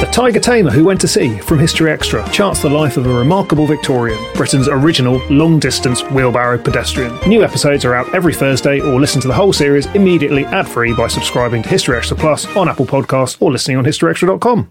The Tiger Tamer Who Went to Sea from History Extra charts the life of a remarkable Victorian, Britain's original long distance wheelbarrow pedestrian. New episodes are out every Thursday, or listen to the whole series immediately ad free by subscribing to History Extra Plus on Apple Podcasts or listening on historyextra.com.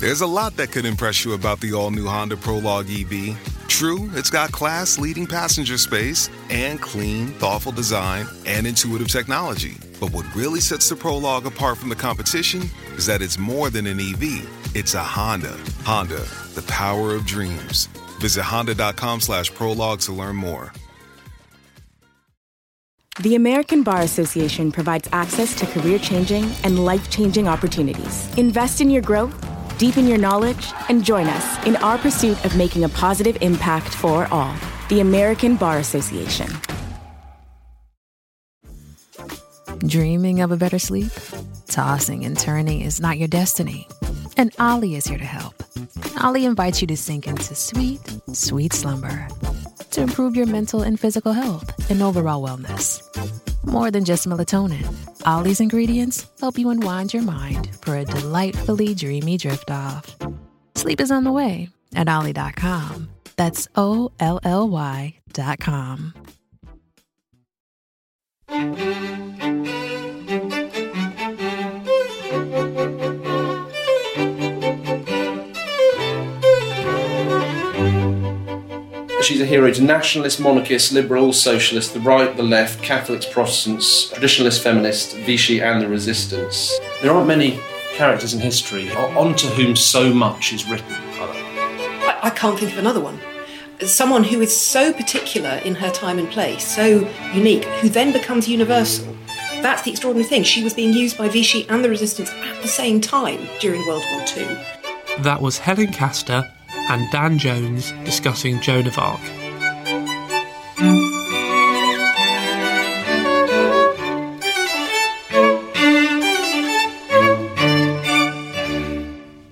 There's a lot that could impress you about the all new Honda Prologue EV. True, it's got class leading passenger space and clean, thoughtful design and intuitive technology. But what really sets the Prologue apart from the competition is that it's more than an EV, it's a Honda. Honda, the power of dreams. Visit honda.com slash prologue to learn more. The American Bar Association provides access to career changing and life changing opportunities. Invest in your growth deepen your knowledge, and join us in our pursuit of making a positive impact for all. The American Bar Association. Dreaming of a better sleep? Tossing and turning is not your destiny. And Ollie is here to help. Ollie invites you to sink into sweet, sweet slumber to improve your mental and physical health and overall wellness. More than just melatonin, Ollie's ingredients help you unwind your mind for a delightfully dreamy drift off. Sleep is on the way at Ollie.com. That's O L L Y.com. She's a hero to nationalists, monarchists, liberals, socialists, the right, the left, Catholics, Protestants, traditionalists, feminists, Vichy, and the resistance. There aren't many characters in history onto whom so much is written. I, I can't think of another one. Someone who is so particular in her time and place, so unique, who then becomes universal. That's the extraordinary thing. She was being used by Vichy and the resistance at the same time during World War II. That was Helen Castor and Dan Jones discussing Joan of Arc.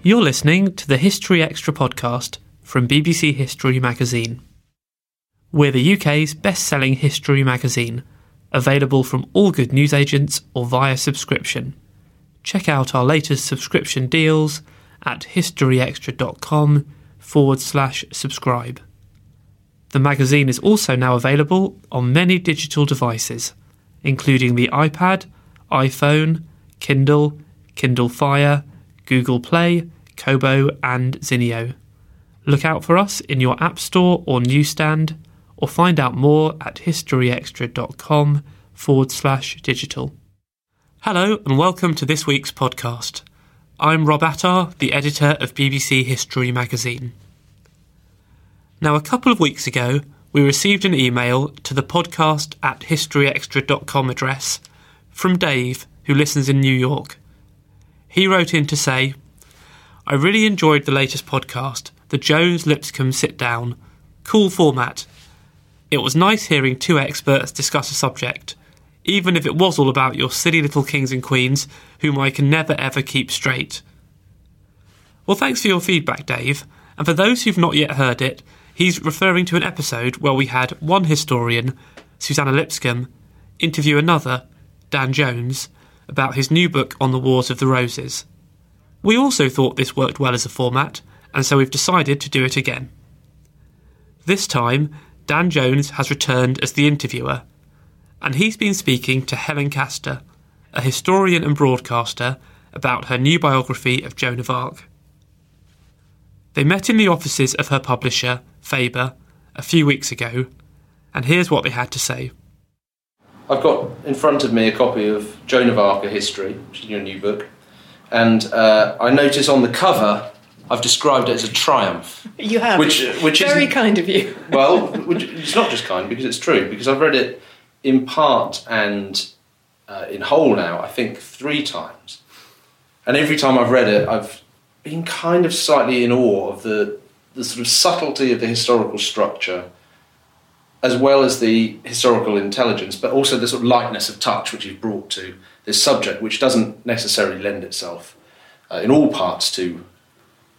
You're listening to the History Extra podcast from BBC History magazine. We're the UK's best selling history magazine, available from all good newsagents or via subscription. Check out our latest subscription deals at historyextra.com forward slash subscribe. The magazine is also now available on many digital devices, including the iPad, iPhone, Kindle, Kindle Fire, Google Play, Kobo, and Zinio. Look out for us in your App Store or newsstand, or find out more at historyextra.com forward slash digital. Hello, and welcome to this week's podcast. I'm Rob Attar, the editor of BBC History magazine. Now, a couple of weeks ago, we received an email to the podcast at historyextra.com address from Dave, who listens in New York. He wrote in to say, I really enjoyed the latest podcast, the Jones Lipscomb Sit Down. Cool format. It was nice hearing two experts discuss a subject even if it was all about your silly little kings and queens whom I can never ever keep straight. Well, thanks for your feedback, Dave, and for those who've not yet heard it, he's referring to an episode where we had one historian, Suzannah Lipscomb, interview another, Dan Jones, about his new book on the Wars of the Roses. We also thought this worked well as a format, and so we've decided to do it again. This time, Dan Jones has returned as the interviewer and he's been speaking to Helen Castor, a historian and broadcaster, about her new biography of Joan of Arc. They met in the offices of her publisher, Faber, a few weeks ago, and here's what they had to say. I've got in front of me a copy of Joan of Arc, A History, which is your new book, and uh, I notice on the cover I've described it as a triumph. You have, which, which is very kind of you. well, it's not just kind because it's true. Because I've read it in part and uh, in whole now, I think three times. And every time I've read it, I've been kind of slightly in awe of the, the sort of subtlety of the historical structure, as well as the historical intelligence, but also the sort of lightness of touch which you've brought to this subject, which doesn't necessarily lend itself uh, in all parts to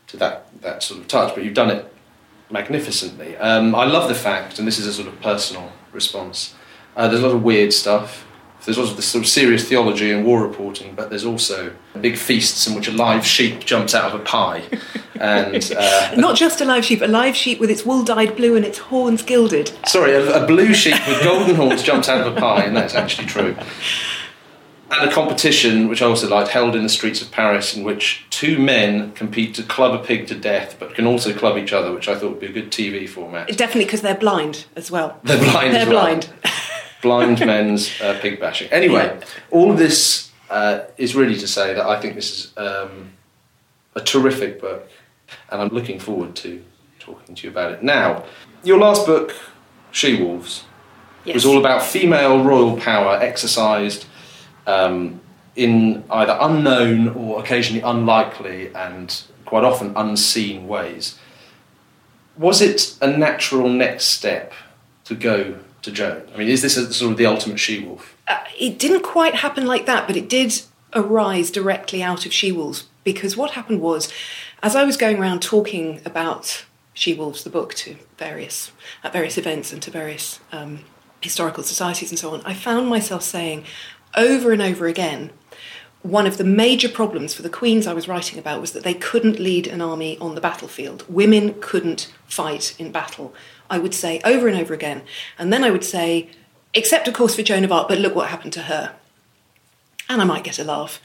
to that that sort of touch. But you've done it magnificently. Um, I love the fact, and this is a sort of personal response. Uh, there's a lot of weird stuff. There's also this sort of serious theology and war reporting, but there's also big feasts in which a live sheep jumps out of a pie, and uh, Not just a live sheep, a live sheep with its wool dyed blue and its horns gilded. sorry, a, a blue sheep with golden horns jumps out of a pie, and that's actually true. And a competition, which I also liked, held in the streets of Paris, in which two men compete to club a pig to death, but can also club each other, which I thought would be a good TV format. Definitely because they're blind as well. They're blind. They're as well. blind. Blind men's uh, pig bashing. Anyway, all of this uh, is really to say that I think this is um, a terrific book, and I'm looking forward to talking to you about it. Now, your last book, She Wolves, Yes. was all about female royal power exercised um, in either unknown or occasionally unlikely and quite often unseen ways. Was it a natural next step to go to Joan? I mean, is this a, sort of the ultimate she wolf? Uh, it didn't quite happen like that, but it did arise directly out of she wolves because what happened was, as I was going around talking about she wolves, the book, to various at various events and to various um, historical societies and so on, I found myself saying over and over again. One of the major problems for the queens I was writing about was that they couldn't lead an army on the battlefield. Women couldn't fight in battle. I would say over and over again. And then I would say, except of course for Joan of Arc, but look what happened to her. And I might get a laugh.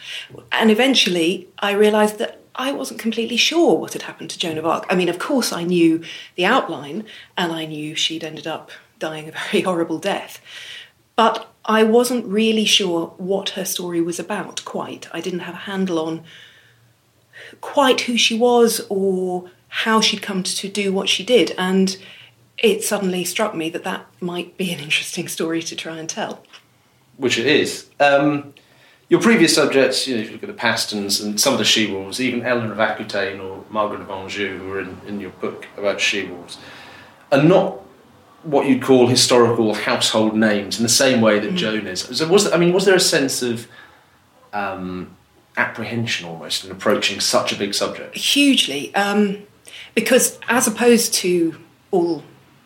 And eventually I realised that I wasn't completely sure what had happened to Joan of Arc. I mean, of course, I knew the outline and I knew she'd ended up dying a very horrible death. But I wasn't really sure what her story was about quite. I didn't have a handle on quite who she was or how she'd come to do what she did. And it suddenly struck me that that might be an interesting story to try and tell. Which it is. Um, your previous subjects, you know, if you look at the Pastons and some of the she wolves, even Eleanor of Aquitaine or Margaret of Anjou, who are in, in your book about she wolves, are not what you'd call historical household names in the same way that Joan is. So was I mean, was there a sense of um, apprehension almost in approaching such a big subject? Hugely, um, because as opposed to all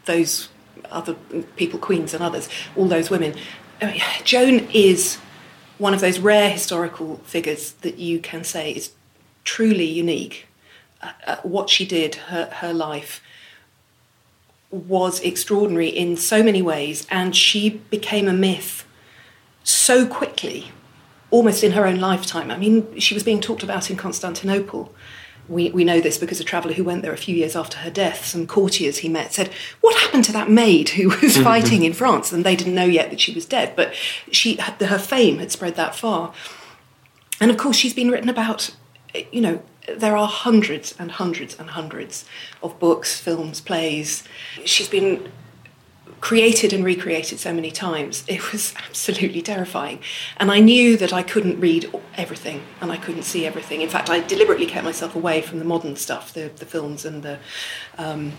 those other people, queens and others, all those women, I mean, Joan is one of those rare historical figures that you can say is truly unique. Uh, uh, what she did, her, her life, was extraordinary in so many ways, and she became a myth so quickly, almost in her own lifetime. I mean, she was being talked about in Constantinople. We, we know this because a traveller who went there a few years after her death, some courtiers he met said, What happened to that maid who was mm-hmm. fighting in France? And they didn't know yet that she was dead, but she, her fame had spread that far. And of course, she's been written about, you know, there are hundreds and hundreds and hundreds of books, films, plays. She's been created and recreated so many times. It was absolutely terrifying. And I knew that I couldn't read everything and I couldn't see everything. In fact, I deliberately kept myself away from the modern stuff, the, the films and the, um,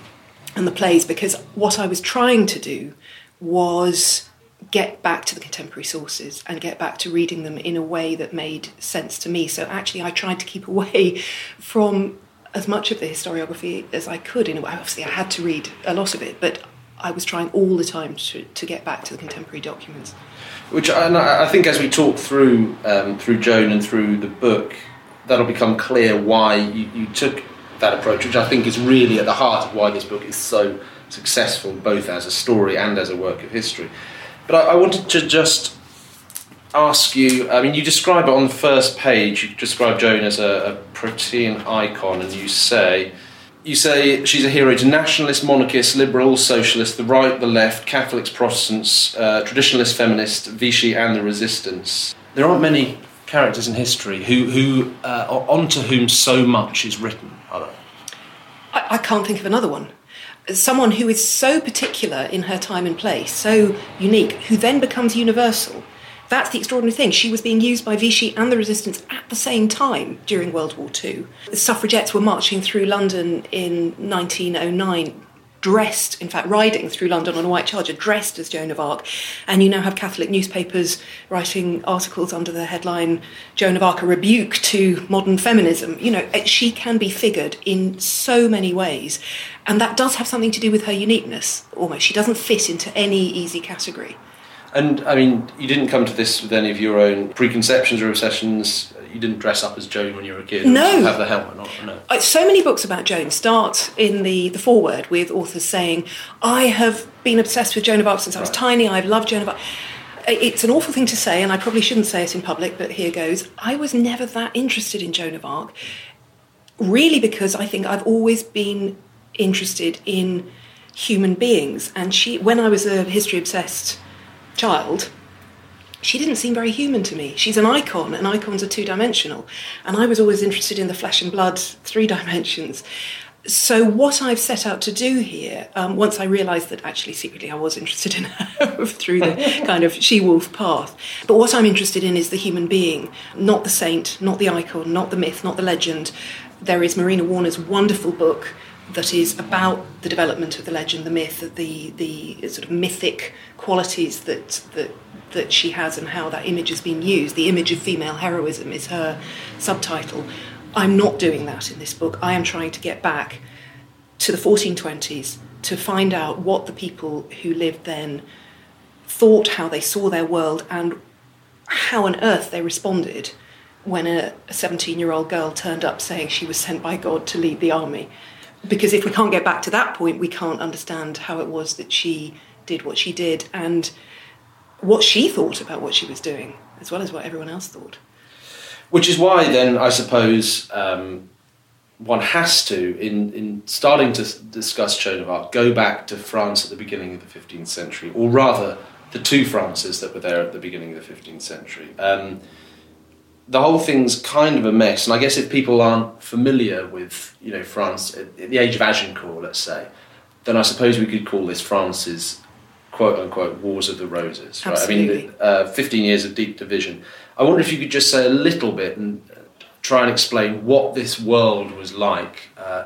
and the plays, because what I was trying to do was get back to the contemporary sources and get back to reading them in a way that made sense to me. So actually, I tried to keep away from as much of the historiography as I could. In a way, obviously, I had to read a lot of it, but I was trying all the time to, to get back to the contemporary documents. Which I think, as we talk through um, through Joan and through the book, that'll become clear why you, you took that approach, which I think is really at the heart of why this book is so successful, both as a story and as a work of history. But I, I wanted to just ask you. I mean, you describe it on the first page. You describe Joan as a, a protean icon, and you say. You say she's a hero to nationalists, monarchists, liberals, socialists, the right, the left, Catholics, Protestants, uh, traditionalists, feminists, Vichy, and the resistance. There aren't many characters in history who, who uh, onto whom so much is written, are there? I, I can't think of another one. Someone who is so particular in her time and place, so unique, who then becomes universal. That's the extraordinary thing. She was being used by Vichy and the resistance at the same time during World War II. The suffragettes were marching through London in 1909 dressed, in fact, riding through London on a white charger, dressed as Joan of Arc. And you now have Catholic newspapers writing articles under the headline Joan of Arc, a rebuke to modern feminism. You know, she can be figured in so many ways. And that does have something to do with her uniqueness, almost. She doesn't fit into any easy category. And I mean, you didn't come to this with any of your own preconceptions or obsessions you didn't dress up as Joan when you were a kid. No, have the helmet. Not, no. So many books about Joan start in the the foreword with authors saying, "I have been obsessed with Joan of Arc since I was tiny. I've loved Joan of Arc." It's an awful thing to say, and I probably shouldn't say it in public, but here goes. I was never that interested in Joan of Arc, really, because I think I've always been interested in human beings. And she, when I was a history obsessed child, she didn't seem very human to me. She's an icon, and icons are two dimensional. And I was always interested in the flesh and blood, three dimensions. So, what I've set out to do here, um, once I realised that actually secretly I was interested in her through the kind of she wolf path, but what I'm interested in is the human being, not the saint, not the icon, not the myth, not the legend. There is Marina Warner's wonderful book that is about the development of the legend, the myth, the the sort of mythic qualities that that that she has and how that image has been used. The image of female heroism is her subtitle. I'm not doing that in this book. I am trying to get back to the 1420s to find out what the people who lived then thought, how they saw their world, and how on earth they responded when a 17 year old girl turned up saying she was sent by God to lead the army. Because if we can't get back to that point, we can't understand how it was that she did what she did. And what she thought about what she was doing, as well as what everyone else thought. Which is why, then, I suppose um, one has to, in, in starting to discuss Joan of Arc, go back to France at the beginning of the 15th century, or rather, the two Frances that were there at the beginning of the 15th century. Um, the whole thing's kind of a mess, and I guess if people aren't familiar with, you know, France at the age of Agincourt, let's say, then I suppose we could call this France's quote unquote wars of the roses. Right? Absolutely. I mean, uh, 15 years of deep division. I wonder if you could just say a little bit and try and explain what this world was like uh,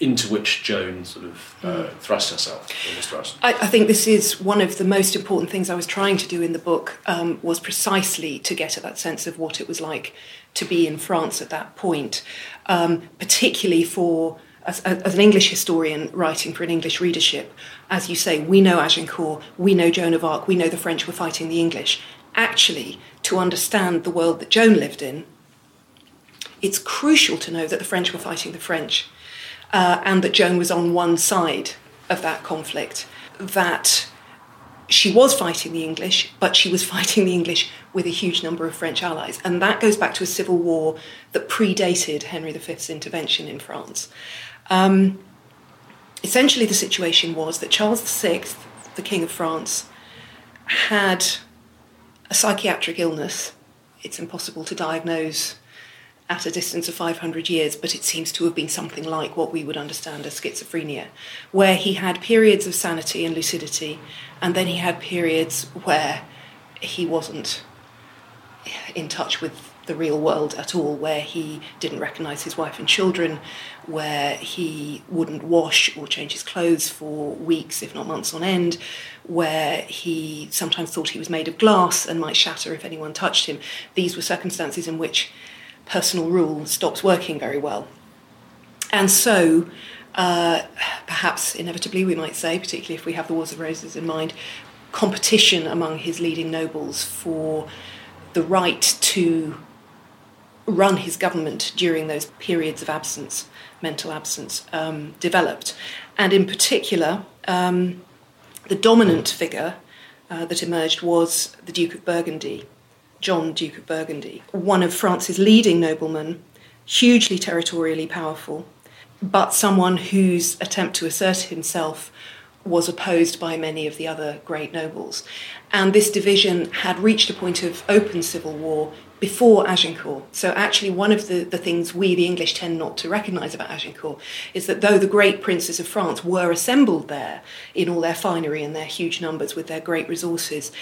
into which Joan sort of uh, hmm. thrust herself. Thrust. I, I, think this is one of the most important things I was trying to do in the book um, was precisely to get at that sense of what it was like to be in France at that point, um, particularly for as, as, an English historian writing for an English readership, as you say, we know Agincourt, we know Joan of Arc, we know the French were fighting the English. Actually, to understand the world that Joan lived in, it's crucial to know that the French were fighting the French uh, and that Joan was on one side of that conflict, that she was fighting the English, but she was fighting the English with a huge number of French allies. And that goes back to a civil war that predated Henry V's intervention in France. Um, essentially, the situation was that Charles VI, the King of France, had a psychiatric illness. It's impossible to diagnose at a distance of 500 years, but it seems to have been something like what we would understand as schizophrenia, where he had periods of sanity and lucidity, and then he had periods where he wasn't in touch with the real world at all, where he didn't recognize his wife and children, where he wouldn't wash or change his clothes for weeks, if not months on end, where he sometimes thought he was made of glass and might shatter if anyone touched him. These were circumstances in which personal rule stops working very well. And so, uh, perhaps inevitably, we might say, particularly if we have the Wars of Roses in mind, competition among his leading nobles for the right to run his government during those periods of absence, mental absence, um, developed. And in particular, um, the dominant figure uh, that emerged was the Duke of Burgundy, John, Duke of Burgundy, one of France's leading noblemen, hugely territorially powerful, but someone whose attempt to assert himself was opposed by many of the other great nobles. And this division had reached a point of open civil war before Agincourt. So, actually, one of the, the things we, the English, tend not to recognise about Agincourt is that though the great princes of France were assembled there in all their finery and their huge numbers with their great resources,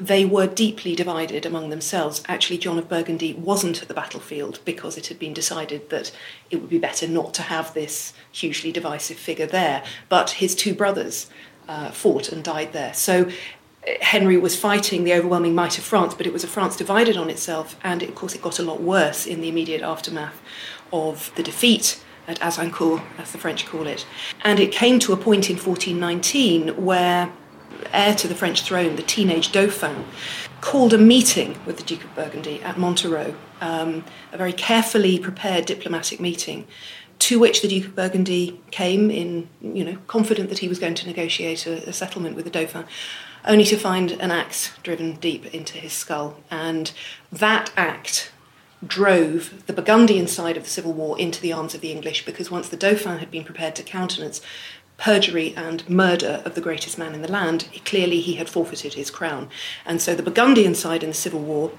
they were deeply divided among themselves. Actually, John of Burgundy wasn't at the battlefield because it had been decided that it would be better not to have this hugely divisive figure there. But his two brothers uh, fought and died there. So Henry was fighting the overwhelming might of France, but it was a France divided on itself, and of course it got a lot worse in the immediate aftermath of the defeat at Azincourt, as the French call it. And it came to a point in 1419 where heir to the French throne, the teenage Dauphin, called a meeting with the Duke of Burgundy at Montereau, um, a very carefully prepared diplomatic meeting, to which the Duke of Burgundy came in, you know, confident that he was going to negotiate a, a settlement with the Dauphin only to find an axe driven deep into his skull. And that act drove the Burgundian side of the civil war into the arms of the English because once the Dauphin had been prepared to countenance perjury and murder of the greatest man in the land, clearly he had forfeited his crown. And so the Burgundian side in the civil war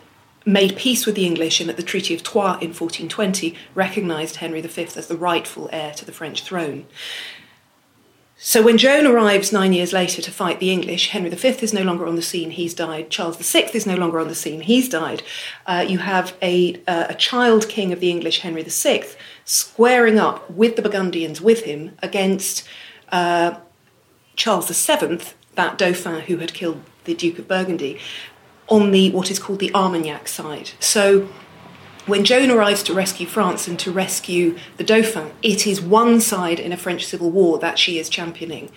made peace with the English and at the Treaty of Troyes in 1420 recognised Henry V as the rightful heir to the French throne. So when Joan arrives nine years later to fight the English, Henry V is no longer on the scene, he's died. Charles VI is no longer on the scene, he's died. Uh, you have a, uh, a child king of the English, Henry VI, squaring up with the Burgundians with him against uh, Charles VII, that Dauphin who had killed the Duke of Burgundy, on the what is called the Armagnac side. So when Joan arrives to rescue France and to rescue the Dauphin, it is one side in a French civil war that she is championing.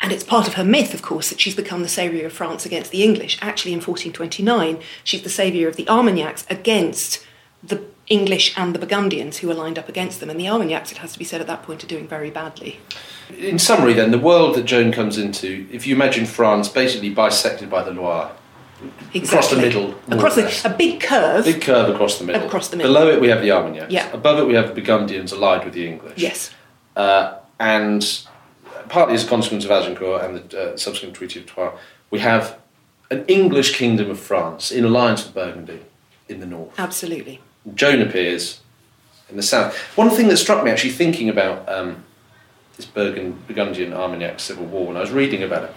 And it's part of her myth, of course, that she's become the saviour of France against the English. Actually, in 1429, she's the saviour of the Armagnacs against the English and the Burgundians who are lined up against them. And the Armagnacs, it has to be said at that point, are doing very badly. In summary, then, the world that Joan comes into, if you imagine France basically bisected by the Loire, Exactly. across the middle, Across the, a big curve. Big curve across the middle. Across the middle. Below it, we have the Armagnacs. Yeah. Above it, we have the Burgundians allied with the English. Yes. Uh, and partly as a consequence of Agincourt and the uh, subsequent Treaty of Troyes, we have an English kingdom of France in alliance with Burgundy in the north. Absolutely. Joan appears in the south. One thing that struck me actually thinking about um, this Burgund- Burgundian Armagnac civil war when I was reading about it.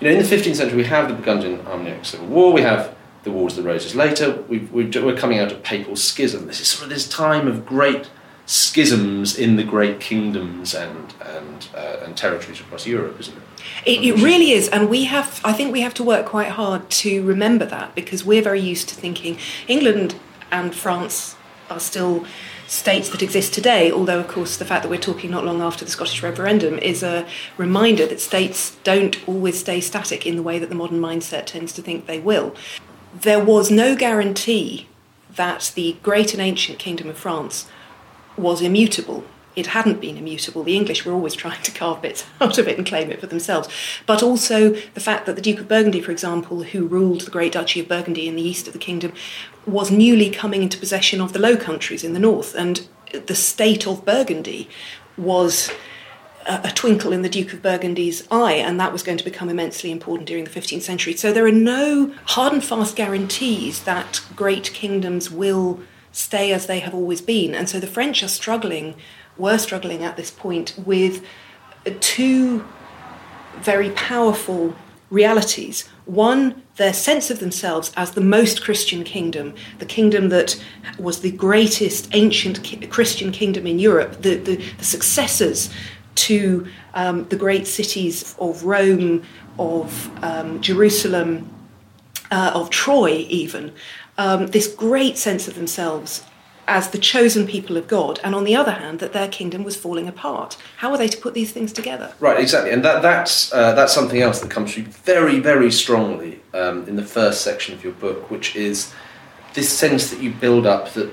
You know, in the 15th century, we have the Burgundian Armagnac civil war. We have the Wars of the Roses later. We've, we've, we're coming out of papal schism. This is sort of this time of great schisms in the great kingdoms and and uh, and territories across Europe, isn't it? It, it really is, and we have. I think we have to work quite hard to remember that because we're very used to thinking England and France are still states that exist today. Although, of course, the fact that we're talking not long after the Scottish referendum is a reminder that states don't always stay static in the way that the modern mindset tends to think they will. There was no guarantee that the great and ancient kingdom of France was immutable. It hadn't been immutable. The English were always trying to carve bits out of it and claim it for themselves. But also the fact that the Duke of Burgundy, for example, who ruled the Great Duchy of Burgundy in the east of the kingdom, was newly coming into possession of the Low Countries in the north. And the state of Burgundy was a, a twinkle in the Duke of Burgundy's eye, and that was going to become immensely important during the 15th century. So there are no hard and fast guarantees that great kingdoms will stay as they have always been. And so the French are struggling, were struggling at this point with two very powerful realities. One, their sense of themselves as the most Christian kingdom, the kingdom that was the greatest ancient ki- Christian kingdom in Europe, the, the, the successors to um, the great cities of Rome, of um, Jerusalem, uh, of Troy, even. Um, this great sense of themselves as the chosen people of God, and on the other hand, that their kingdom was falling apart. How are they to put these things together? Right, exactly, and that, that's uh, that's something else that comes through very, very strongly um, in the first section of your book, which is this sense that you build up that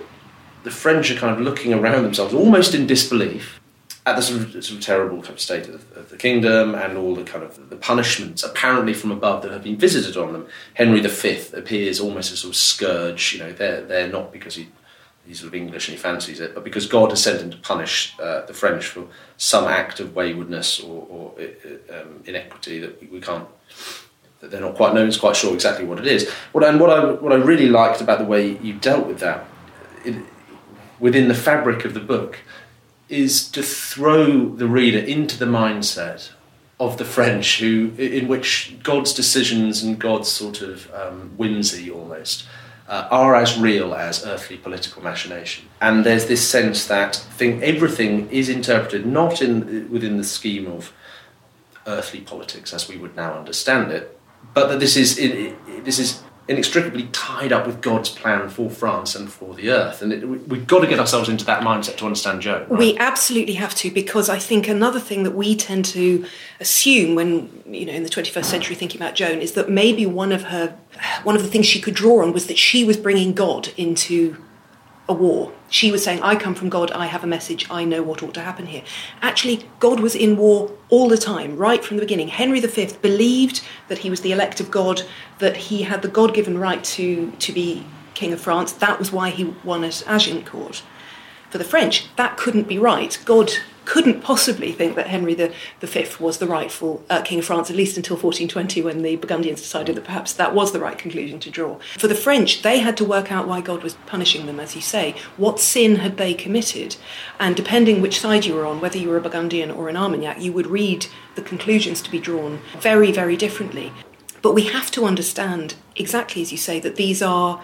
the French are kind of looking around themselves, almost in disbelief, at the sort of, sort of terrible kind of state of, of the kingdom and all the kind of the punishments apparently from above that have been visited on them. Henry V appears almost as a sort of scourge. You know, they're they're not because he he's sort of English and he fancies it, but because God has sent him to punish uh, the French for some act of waywardness or, or um, inequity that we, we can't that they're not quite no one's quite sure exactly what it is. What and what I what I really liked about the way you dealt with that it, within the fabric of the book is to throw the reader into the mindset of the French, who in which God's decisions and God's sort of um, whimsy almost uh, are as real as earthly political machination. And there's this sense that thing, everything is interpreted not in within the scheme of earthly politics as we would now understand it, but that this is it, it, this is inextricably tied up with God's plan for France and for the earth. And it, we, have got to get ourselves into that mindset to understand Joan. Right? We absolutely have to, because I think another thing that we tend to assume when, you know, in the 21st century thinking about Joan is that maybe one of her, one of the things she could draw on was that she was bringing God into a war. She was saying, I come from God, I have a message, I know what ought to happen here. Actually, God was in war all the time, right from the beginning. Henry V believed that he was the elect of God, that he had the God given right to, to be King of France. That was why he won at Agincourt. For the French, that couldn't be right. God couldn't possibly think that Henry the, V was the rightful uh, King of France, at least until 1420, when the Burgundians decided that perhaps that was the right conclusion to draw. For the French, they had to work out why God was punishing them, as you say. What sin had they committed? And depending which side you were on, whether you were a Burgundian or an Armagnac, you would read the conclusions to be drawn very, very differently. But we have to understand, exactly as you say, that these are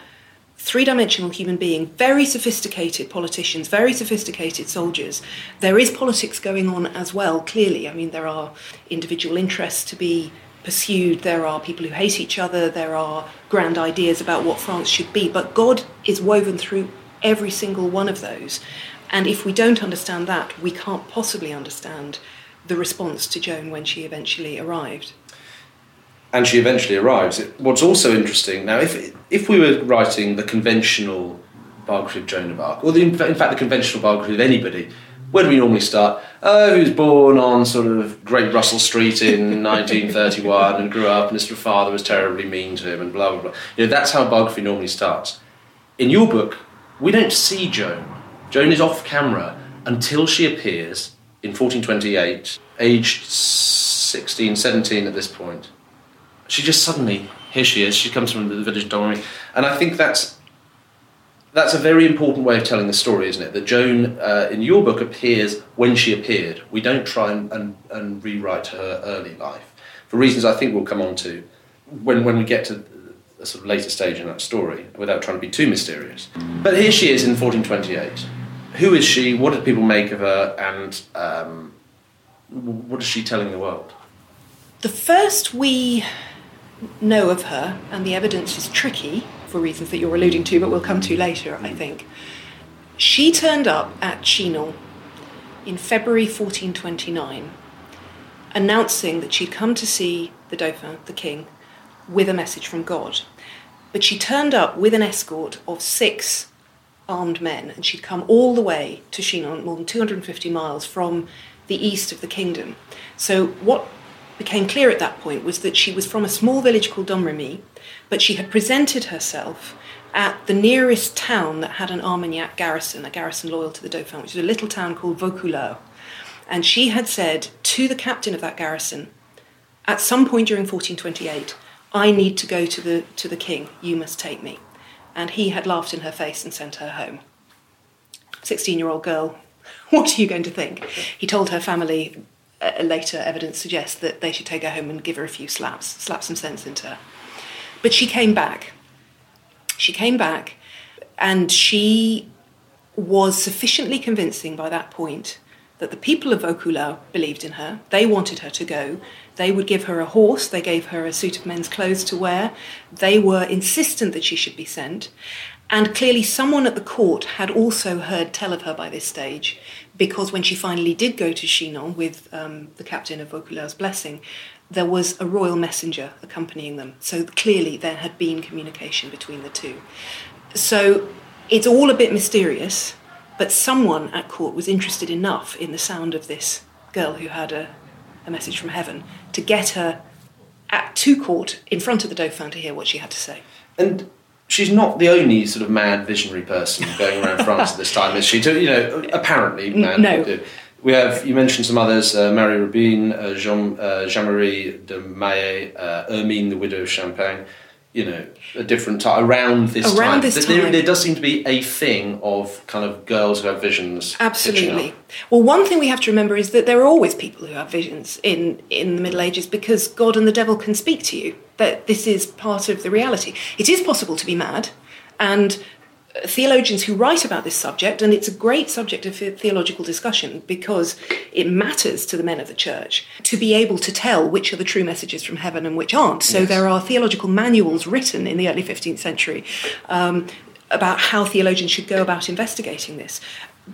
three dimensional human being, very sophisticated politicians, very sophisticated soldiers. There is politics going on as well, clearly. I mean, there are individual interests to be pursued, there are people who hate each other, there are grand ideas about what France should be, but God is woven through every single one of those. And if we don't understand that, we can't possibly understand the response to Joan when she eventually arrived and she eventually arrives. What's also interesting now, if if we were writing the conventional biography of Joan of Arc, or the, in fact the conventional biography of anybody, where do we normally start? Oh, he was born on sort of Great Russell Street in 1931 and grew up, and his father was terribly mean to him, and blah blah blah. You know, that's how biography normally starts. In your book, we don't see Joan. Joan is off camera until she appears in 1428, aged 16, 17 at this point she just suddenly here she is. She comes from the village Domremy, and I think that's that's a very important way of telling the story, isn't it? That Joan uh, in your book appears when she appeared. We don't try and, and, and, rewrite her early life for reasons I think we'll come on to when when we get to a sort of later stage in that story, without trying to be too mysterious. But here she is in 1428. Who is she? What did people make of her? And um, what is she telling the world? The first we know of her, and the evidence is tricky for reasons that you're alluding to, but we'll come to later, I mm. think. She turned up at Chinon in February 1429, announcing that she'd come to see the Dauphin, the king, with a message from God. But she turned up with an escort of six armed men, and she'd come all the way to Chinon, more than 250 miles from the east of the kingdom. So, what became clear at that point was that she was from a small village called Domremy, but she had presented herself at the nearest town that had an Armagnac garrison, a garrison loyal to the Dauphin, which is a little town called Vaucouleurs. And she had said to the captain of that garrison, at some point during 1428, I need to go to the, to the king, you must take me. And he had laughed in her face and sent her home. 16 year old girl, what are you going to think? He told her family uh, later evidence suggests that they should take her home and give her a few slaps, slap some sense into her. But she came back. She came back, and she was sufficiently convincing by that point that the people of Vaucouleurs believed in her. They wanted her to go. They would give her a horse, they gave her a suit of men's clothes to wear. They were insistent that she should be sent. And clearly, someone at the court had also heard tell of her by this stage because when she finally did go to Chinon with um, the captain of Vaucouleurs' blessing, there was a royal messenger accompanying them. So clearly there had been communication between the two. So it's all a bit mysterious, but someone at court was interested enough in the sound of this girl who had a, a message from heaven to get her at, to court in front of the Dauphin to hear what she had to say. And she's not the only sort of mad visionary person going around France at this time, is she? You know, apparently mad. No. We have, you mentioned some others, uh, Marie Robine, uh, Jean, uh, Jeanne-Marie de Maillé, uh, Hermine, the widow of Champagne, you know, a different time, around this Around time. this There- time. There, does seem to be a thing of kind of girls who have visions. Absolutely. Well, one thing we have to remember is that there are always people who have visions in, in the Middle Ages because God and the devil can speak to you. That this is part of the reality. It is possible to be mad, and theologians who write about this subject, and it's a great subject of theological discussion because it matters to the men of the church to be able to tell which are the true messages from heaven and which aren't. So there are theological manuals written in the early 15th century um, about how theologians should go about investigating this.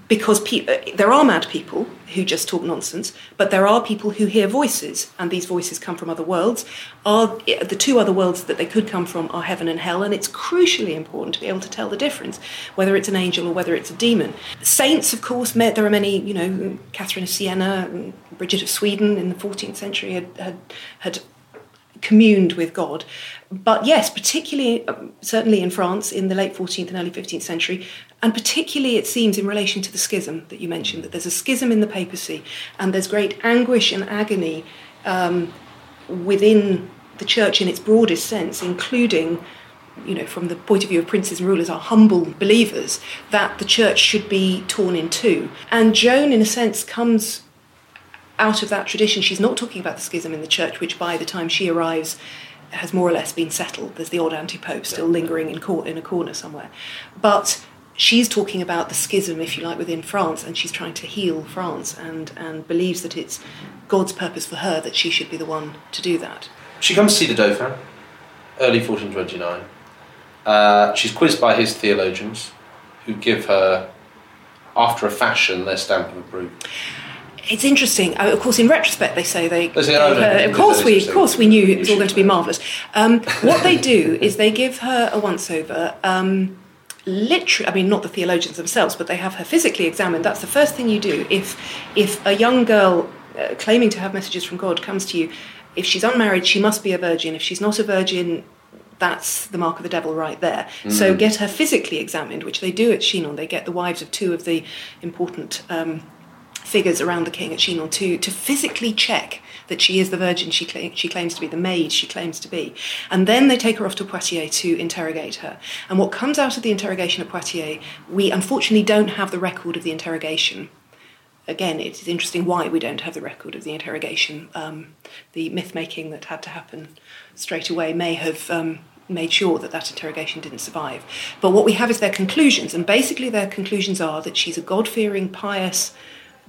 Because pe- uh, there are mad people who just talk nonsense, but there are people who hear voices, and these voices come from other worlds. Are the two other worlds that they could come from are heaven and hell, and it's crucially important to be able to tell the difference, whether it's an angel or whether it's a demon. Saints, of course, there are many, you know, Catherine of Siena, and Bridget of Sweden in the 14th century had, had, had communed with God. But yes, particularly, um, certainly in France in the late 14th and early 15th century, and particularly it seems in relation to the schism that you mentioned, that there's a schism in the papacy and there's great anguish and agony um, within the church in its broadest sense, including. You know, from the point of view of princes and rulers, are humble believers that the church should be torn in two. And Joan, in a sense, comes out of that tradition. She's not talking about the schism in the church, which by the time she arrives has more or less been settled. There's the odd anti-pope still lingering in, cor- in a corner somewhere. But she's talking about the schism, if you like, within France, and she's trying to heal France and, and believes that it's God's purpose for her that she should be the one to do that. She comes to see the Dauphin, early 1429. Uh, she's quizzed by his theologians, who give her, after a fashion, their stamp of approval. It's interesting. Uh, of course, in retrospect, they say they. They say, oh, her- of course, we, of course, we knew it was all going to be marvelous. Um, what they do is they give her a once over. Um, literally, I mean, not the theologians themselves, but they have her physically examined. That's the first thing you do. If if a young girl uh, claiming to have messages from God comes to you, if she's unmarried, she must be a virgin. If she's not a virgin, that's the mark of the devil right there. So get her physically examined, which they do at Chinon. They get the wives of two of the important um, figures around the king at Chinon to, to physically check that she is the virgin she, she claims to be, the maid she claims to be. And then they take her off to Poitiers to interrogate her. And what comes out of the interrogation at Poitiers, we unfortunately don't have the record of the interrogation again, it is interesting why we don't have the record of the interrogation. Um, the myth making that had to happen straight away may have um, made sure that that interrogation didn't survive. But what we have is their conclusions, and basically their conclusions are that she's a God fearing, pious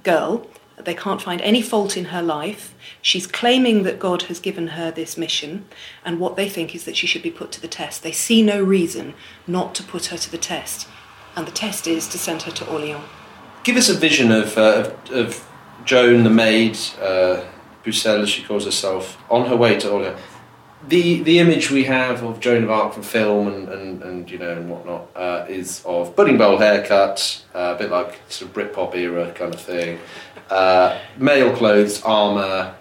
girl. They can't find any fault in her life. She's claiming that God has given her this mission, and what they think is that she should be put to the test. They see no reason not to put her to the test, and the test is to send her to Orleans. Give us a vision of, uh, of, of Joan, the maid, uh, Pucelle, as she calls herself, on her way to Orleans. The, the image we have of Joan of Arc from film and, and, and you know and whatnot uh, is of pudding bowl haircut, uh, a bit like sort of Britpop era kind of thing, uh, male clothes, armour,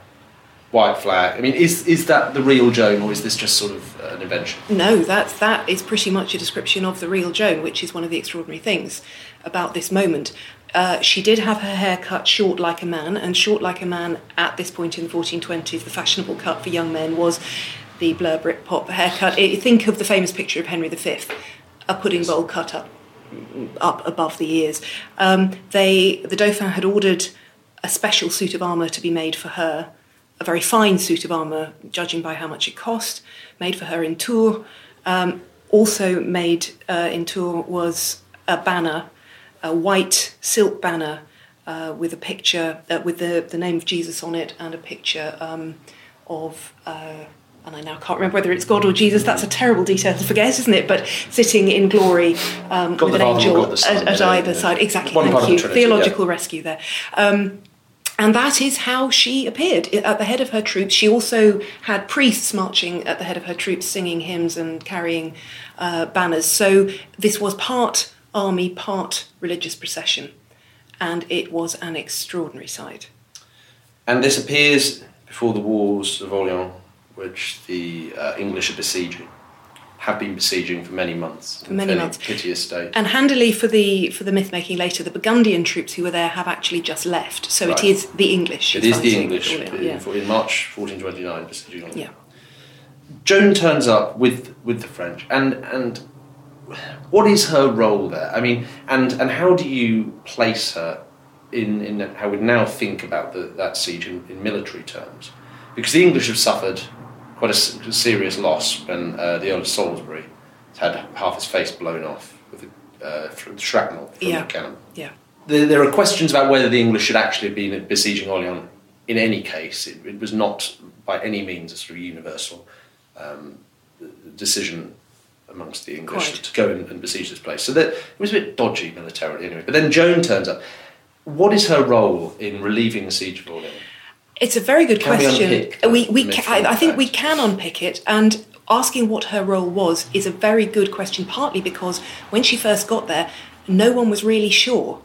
white flag. I mean, is is that the real Joan or is this just sort of uh, an invention? No, that's that is pretty much a description of the real Joan, which is one of the extraordinary things about this moment. Uh, she did have her hair cut short like a man, and short like a man at this point in the 1420s, the fashionable cut for young men was the blur Britpop haircut. I- Think of the famous picture of Henry V, a pudding bowl cut up up above the ears. Um, they, the Dauphin had ordered a special suit of armour to be made for her, a very fine suit of armour, judging by how much it cost, made for her in Tours. Um, also made uh, in Tours was a banner, a white silk banner uh, with a picture, uh, with the, the name of Jesus on it, and a picture um, of. And I now can't remember whether it's God or Jesus. That's a terrible detail to forget, isn't it? But sitting in glory um, with an angel Son, at, at either yeah. side. Exactly. One thank of you. the Trinity, yeah. Theological rescue there. Um, and that is how she appeared at the head of her troops. She also had priests marching at the head of her troops, singing hymns and carrying uh, banners. So this was part army, part religious procession. And it was an extraordinary sight. And this appears before the walls of Orleans, which the uh, English are besieging. have been besieging for many months. For many months. Piteous state. And handily for the for the myth making later, the Burgundian troops who were there have actually just left. So Right. it is the English. It is the English in, Yeah. in March 1429 besieging yeah. Joan turns up with with the French, and and what is her role there? I mean, and and how do you place her in in how we now think about the, that siege in, in military terms? Because the English have suffered quite a serious loss when uh, the Earl of Salisbury had half his face blown off with a, uh, shrapnel from Yeah. a cannon. Yeah. There, there are questions about whether the English should actually have been besieging Orleans in any case. It, it was not by any means a sort of universal um, decision amongst the English Quite. to go and, and besiege this place. So that, it was a bit dodgy militarily anyway. But then Joan turns up. What is her role in relieving the siege of Orleans? It's a very good Can question. we we ca- I, I think we can unpick it, and asking what her role was is a very good question. Partly because when she first got there, no one was really sure.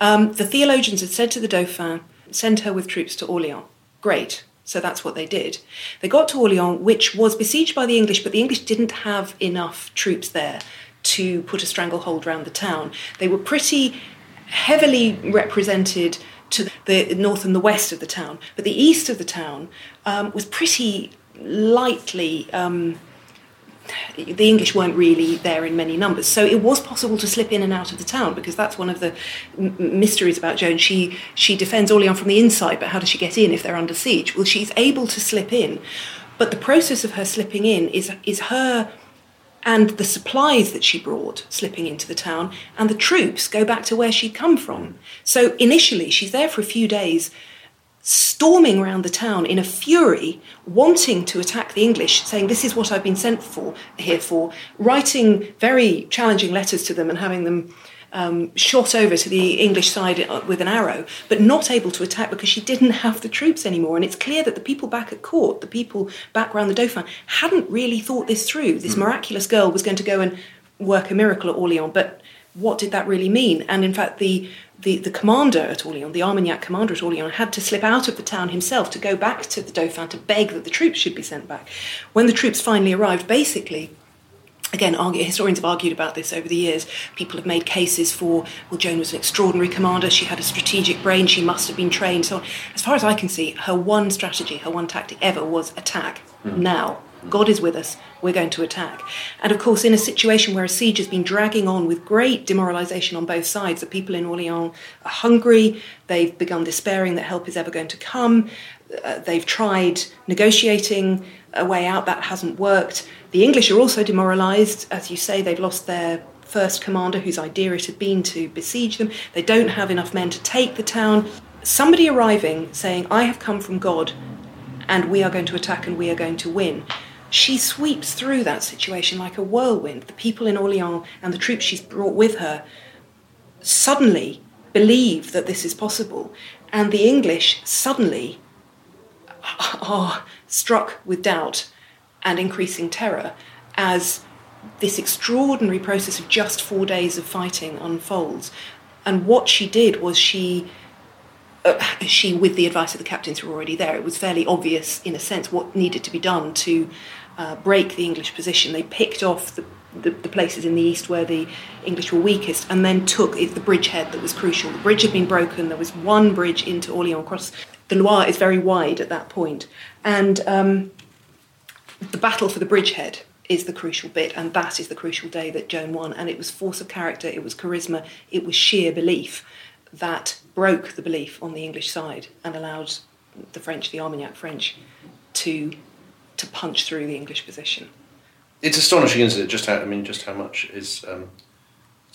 Um, the theologians had said to the Dauphin, "Send her with troops to Orleans." Great. So that's what they did. They got to Orleans, which was besieged by the English, but the English didn't have enough troops there to put a stranglehold around the town. They were pretty heavily represented to the north and the west of the town, but the east of the town um, was pretty lightly. Um, the English weren't really there in many numbers, so it was possible to slip in and out of the town because that's one of the m- mysteries about Joan. She she defends Orleans from the inside, but how does she get in if they're under siege? Well, she's able to slip in, but the process of her slipping in is is her and the supplies that she brought slipping into the town, and the troops go back to where she'd come from. So initially, she's there for a few days, storming around the town in a fury, wanting to attack the English, saying, This is what I've been sent for here for, writing very challenging letters to them and having them. Um, shot over to the English side uh, with an arrow, but not able to attack because she didn't have the troops anymore. And it's clear that the people back at court, the people back around the Dauphin, hadn't really thought this through. This miraculous girl was going to go and work a miracle at Orleans, but what did that really mean? And in fact, the the, the commander at Orleans, the Armagnac commander at Orleans, had to slip out of the town himself to go back to the Dauphin to beg that the troops should be sent back. When the troops finally arrived, basically, again, argue, historians have argued about this over the years. People have made cases for, well, Joan was an extraordinary commander, she had a strategic brain, she must have been trained, so on. As far as I can see, her one strategy, her one tactic ever was attack now. God is with us, we're going to attack. And of course, in a situation where a siege has been dragging on with great demoralisation on both sides, the people in Orleans are hungry, they've begun despairing that help is ever going to come, uh, they've tried negotiating a way out, that hasn't worked. The English are also demoralised, as you say, they've lost their first commander whose idea it had been to besiege them. They don't have enough men to take the town. Somebody arriving saying, I have come from God and we are going to attack and we are going to win. She sweeps through that situation like a whirlwind. The people in Orleans and the troops she's brought with her suddenly believe that this is possible, and the English suddenly are struck with doubt and increasing terror as this extraordinary process of just four days of fighting unfolds. And what she did was she uh, she, with the advice of the captains who were already there, it was fairly obvious, in a sense, what needed to be done to uh, break the English position. They picked off the, the, the places in the east where the English were weakest and then took it's the bridgehead that was crucial. The bridge had been broken, there was one bridge into Orleans across. The Loire is very wide at that point, and um, the battle for the bridgehead is the crucial bit, and that is the crucial day that Joan won. And it was force of character, it was charisma, it was sheer belief that broke the belief on the English side and allowed the French, the Armagnac French, to to punch through the English position. It's astonishing, isn't it? Just how I mean, just how much is. Um,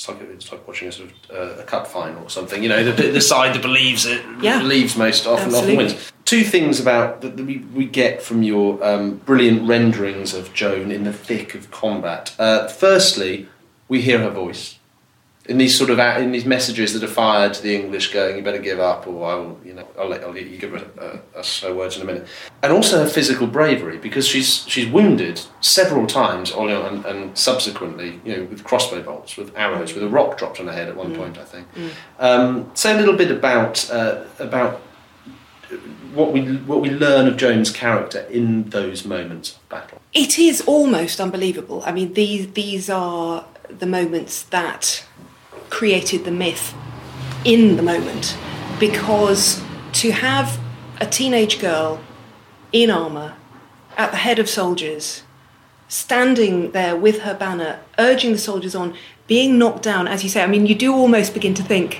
it's like it's like watching a sort of uh, a cup final or something. You know, the, the side that believes it Yeah. believes most often often wins. Two things about that that we, we get from your um, brilliant renderings of Joan in the thick of combat. Uh, firstly, we hear her voice in these sort of in these messages that are fired to the English, going, "You better give up," or "I'll you know I'll let I'll let you give her, uh, us her words in a minute." And also her physical bravery because she's she's wounded several times, and, and subsequently, you know, with crossbow bolts, with arrows, with a rock dropped on her head at one point, I think. Um, say a little bit about uh, about what we what we learn of Joan's character in those moments of battle. It is almost unbelievable. I mean, these these are the moments that created the myth in the moment, because to have a teenage girl in armour at the head of soldiers, standing there with her banner, urging the soldiers on, being knocked down, as you say, I mean, you do almost begin to think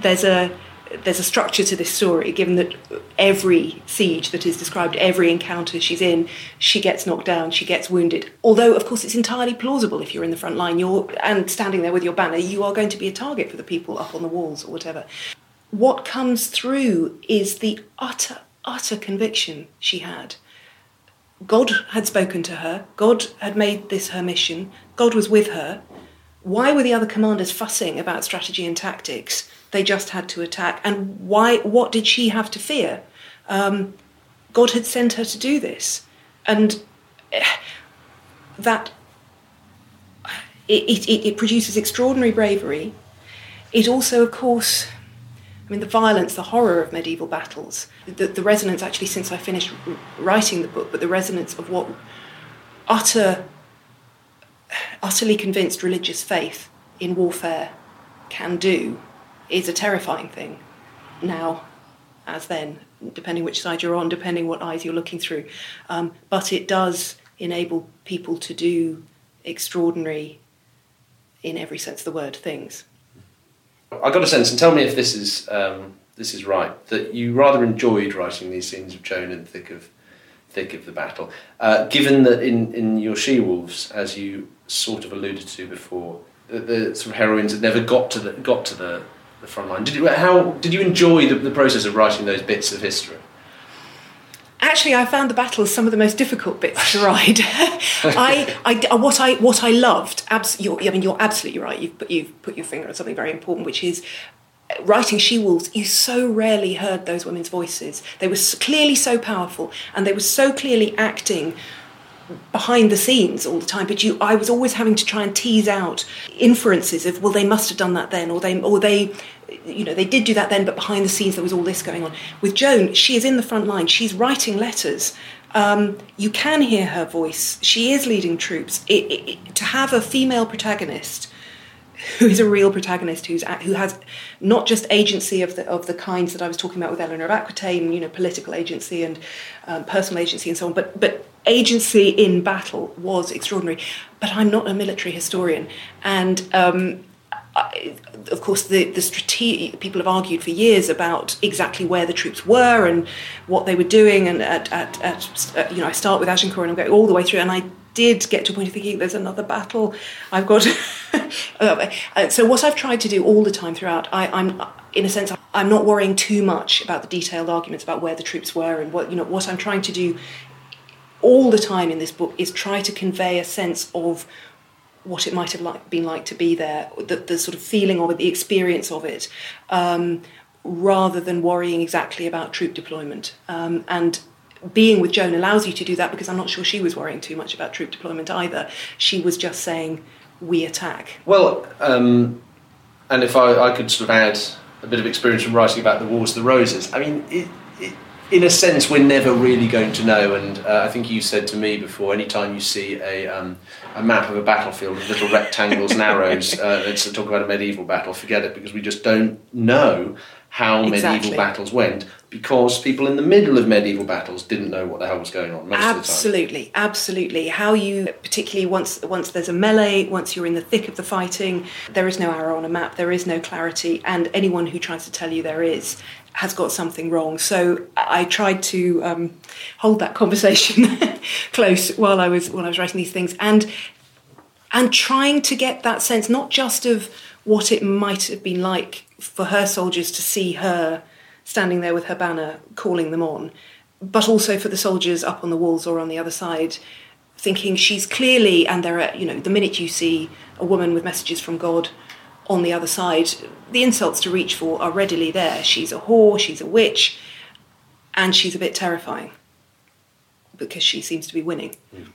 there's a there's a structure to this story, given that every siege that is described, every encounter she's in, she gets knocked down, she gets wounded. Although, of course, it's entirely plausible if you're in the front line you're, and standing there with your banner, you are going to be a target for the people up on the walls or whatever. What comes through is the utter, utter conviction she had. God had spoken to her, God had made this her mission, God was with her. Why were the other commanders fussing about strategy and tactics? They just had to attack. And why? What did she have to fear? Um, God had sent her to do this, and eh, that it, it, it produces extraordinary bravery. It also, of course, I mean, the violence, the horror of medieval battles, the, the resonance actually since I finished writing the book, but the resonance of what utter, utterly convinced religious faith in warfare can do is a terrifying thing now as then, depending which side you're on, depending what eyes you're looking through. Um, but it does enable people to do extraordinary, in every sense of the word, things. I got a sense, and tell me if this is um, this is right, that you rather enjoyed writing these scenes of Joan in thick of thick of the battle, uh, given that in, in your She Wolves, as you sort of alluded to before, the, the sort of heroines had never got to the got to the the front line. Did you, how, did you enjoy the, the process of writing those bits of history? Actually, I found the battles some of the most difficult bits to write. I, I, uh, what I, what I loved. Abs- I mean, you're absolutely right. You've put, you've put your finger on something very important, which is uh, writing she wolves. You so rarely heard those women's voices. They were clearly so powerful, and they were so clearly acting behind the scenes all the time but you i was always having to try and tease out inferences of well they must have done that then or they or they you know they did do that then but behind the scenes there was all this going on. With joan she is in the front line. She's writing letters. Um, you can hear her voice. She is leading troops. It, it, it, to have a female protagonist who is a real protagonist who's who has not just agency of the of the kinds that I was talking about with Eleanor of Aquitaine, you know, political agency and um, personal agency and so on, but but agency in battle was extraordinary. But I'm not a military historian, and um, I, of course, the, the strategic people have argued for years about exactly where the troops were and what they were doing. And at, at, at uh, you know, I start with Agincourt and I'm going all the way through, and I did get to a point of thinking there's another battle. I've got. Uh, so what I've tried to do all the time throughout, I, I'm in a sense, I'm not worrying too much about the detailed arguments about where the troops were and what you know. What I'm trying to do all the time in this book is try to convey a sense of what it might have like, been like to be there, the, the, sort of feeling of it, the experience of it, um, rather than worrying exactly about troop deployment. Um, and being with Joan allows you to do that because I'm not sure she was worrying too much about troop deployment either. She was just saying, we attack. Well, um, and if I, I, could sort of add a bit of experience from writing about the Wars of the Roses, I mean, it, in a sense, we're never really going to know. And uh, I think you said to me before, anytime you see a, um, a map of a battlefield with little rectangles and arrows, uh, let's talk about a medieval battle, forget it, because we just don't know how exactly. medieval battles went because people in the middle of medieval battles didn't know what the hell was going on most absolutely absolutely how you particularly once once there's a melee once you're in the thick of the fighting there is no arrow on a map there is no clarity and anyone who tries to tell you there is has got something wrong. So I tried to um, hold that conversation close while I was while I was writing these things, and and trying to get that sense not just of what it might have been like for her soldiers to see her standing there with her banner calling them on, but also for the soldiers up on the walls or on the other side thinking she's clearly and there are you know the minute you see a woman with messages from God on the other side, the insults to reach for are readily there. She's a whore, she's a witch, and she's a bit terrifying because she seems to be winning. Mm.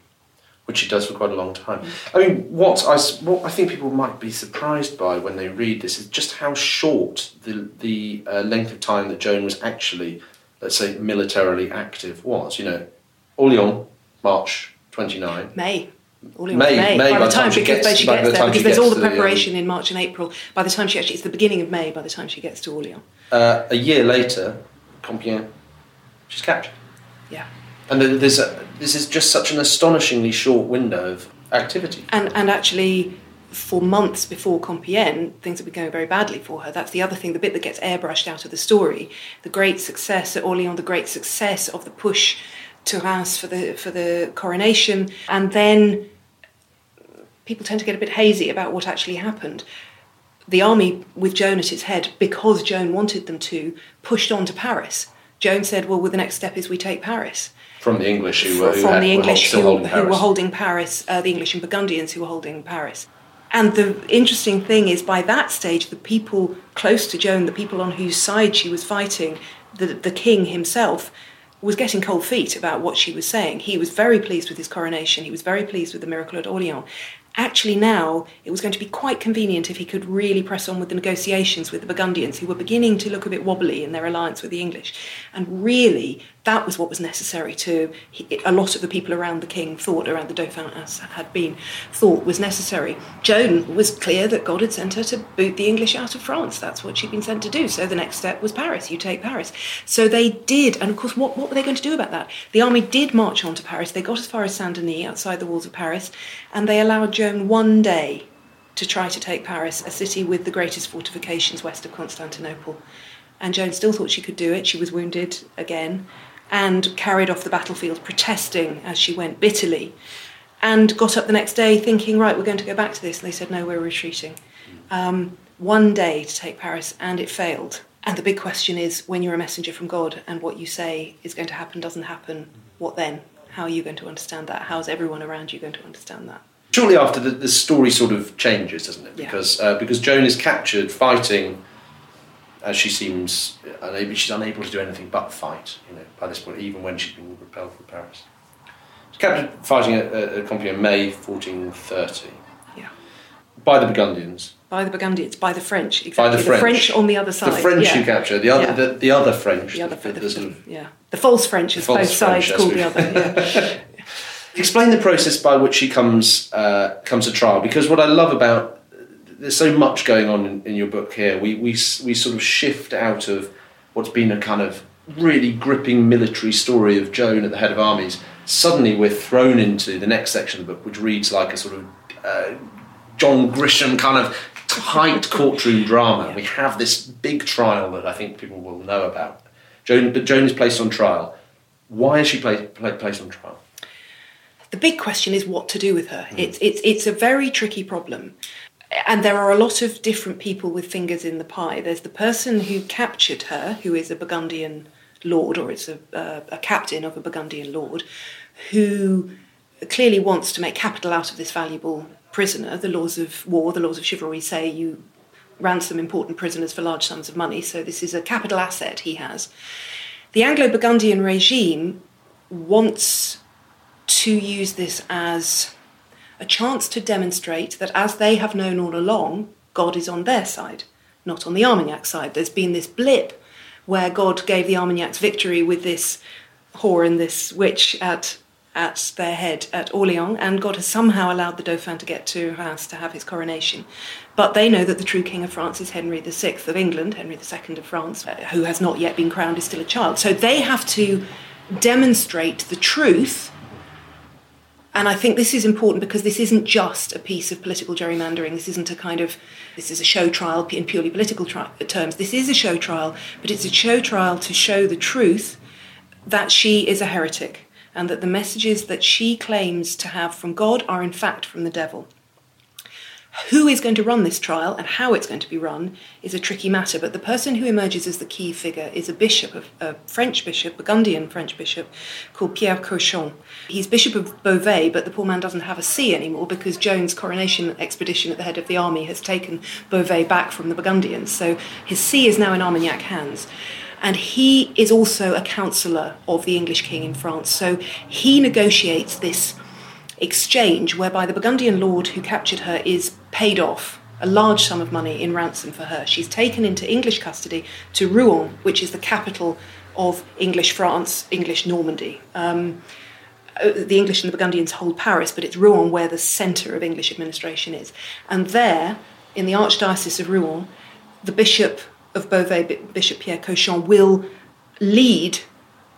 Which she does for quite a long time. I mean, what I, what I think people might be surprised by when they read this is just how short the, the uh, length of time that Joan was actually let's say, militarily active was. You know, Orleans, March 29. May. Orleans, May- May. May by, the time, she because gets- she gets the there, time because there's all the the, um, preparation in March and April. By the time she actually, it's the beginning of May. By the time she gets to Orleans, Uh, a year later, Compiègne, she's captured. yeah. And th- there's a, this is just such an astonishingly short window of activity. And and actually, for months before Compiègne, things have been going very badly for her. That's the other thing, the bit that gets airbrushed out of the story. The great success at Orléans, the great success of the push to Reims for the for the coronation, and then people tend to get a bit hazy about what actually happened. The army, with Joan at its head, because Joan wanted them to, pushed on to Paris. Joan said, "Well, well, the next step is we take Paris." From the English who were, who from had- the were English who, holding who Paris. were holding Paris, uh, the English and Burgundians who were holding Paris. And the interesting thing is, by that stage, the people close to Joan, the people on whose side she was fighting, the, the king himself, was getting cold feet about what she was saying. He was very pleased with his coronation, he was very pleased with the miracle at Orleans. Actually, now it was going to be quite convenient if he could really press on with the negotiations with the Burgundians, who were beginning to look a bit wobbly in their alliance with the English. And really, that was what was necessary to. A lot of the people around the king thought, around the Dauphin as had been, thought was necessary. Joan was clear that God had sent her to boot the English out of France. That's what she'd been sent to do. So the next step was Paris. You take Paris. So they did. And of course, what, what were they going to do about that? The army did march on to Paris. They got as far as Saint Denis, outside the walls of Paris, and they allowed Joan one day to try to take Paris, a city with the greatest fortifications west of Constantinople. And Joan still thought she could do it. She was wounded again and carried off the battlefield, protesting as she went bitterly. And got up the next day thinking, right, we're going to go back to this. And they said, no, we're retreating. Um, one day to take Paris, and it failed. And the big question is when you're a messenger from God and what you say is going to happen doesn't happen, what then? How are you going to understand that? How's everyone around you going to understand that? Shortly after, the, the story sort of changes, doesn't it? Yeah. Because uh, because Joan is captured fighting, as she seems unable. She's unable to do anything but fight. You know, by this point, even when she's been repelled from Paris, she's captured fighting at, at, Compiègne in May 1430 Yeah. by the Burgundians. By the Burgundians, by the French, By exactly. the French. on the other side. The French yeah. who capture the other Yeah. the, the other French. The other, the, the, the sort of yeah, the false French, as both sides French, call yes, the other. Yeah. Explain the process by which she comes uh, comes to trial, because what I love about there's so much going on in, in your book here. We, we we sort of shift out of what's been a kind of really gripping military story of Joan at the head of armies. Suddenly, we're thrown into the next section of the book, which reads like a sort of uh, John Grisham kind of tight courtroom drama. We have this big trial that I think people will know about. Joan, but Joan is placed on trial. Why is she pla- pla- placed on trial? the big question is what to do with her. It's, it's, it's a very tricky problem. And there are a lot of different people with fingers in the pie. There's the person who captured her, who is a Burgundian lord, or it's a, uh, a captain of a Burgundian lord, who clearly wants to make capital out of this valuable prisoner. The laws of war, the laws of chivalry say you ransom important prisoners for large sums of money, so this is a capital asset he has. The Anglo Burgundian regime wants to use this as a chance to demonstrate that, as they have known all along, God is on their side, not on the Armagnac side. There's been this blip where God gave the Armagnacs victory with this whore and this witch at at their head at Orleans, and God has somehow allowed the Dauphin to get to Reims to have his coronation. But they know that the true King of France is Henry VI of England, Henry II of France, uh, who has not yet been crowned, is still a child. So they have to demonstrate the truth and I think this is important because this isn't just a piece of political gerrymandering. This isn't a kind of, this is a show trial in purely political tri- terms. This is a show trial, but it's a show trial to show the truth that she is a heretic and that the messages that she claims to have from God are in fact from the devil. Who is going to run this trial and how it's going to be run is a tricky matter, but the person who emerges as the key figure is a bishop, a French bishop, Burgundian French bishop, called Pierre Cauchon. He's Bishop of Beauvais, but the poor man doesn't have a see anymore because Joan's coronation expedition at the head of the army has taken Beauvais back from the Burgundians. So his see is now in Armagnac hands. And he is also a counsellor of the English king in France. So he negotiates this exchange whereby the Burgundian lord who captured her is paid off a large sum of money in ransom for her. She's taken into English custody to Rouen, which is the capital of English France, English Normandy. Um, uh, the English and the Burgundians hold Paris, but it's Rouen where the centre of English administration is. And there, in the Archdiocese of Rouen, the Bishop of Beauvais, Bishop Pierre Cauchon, will lead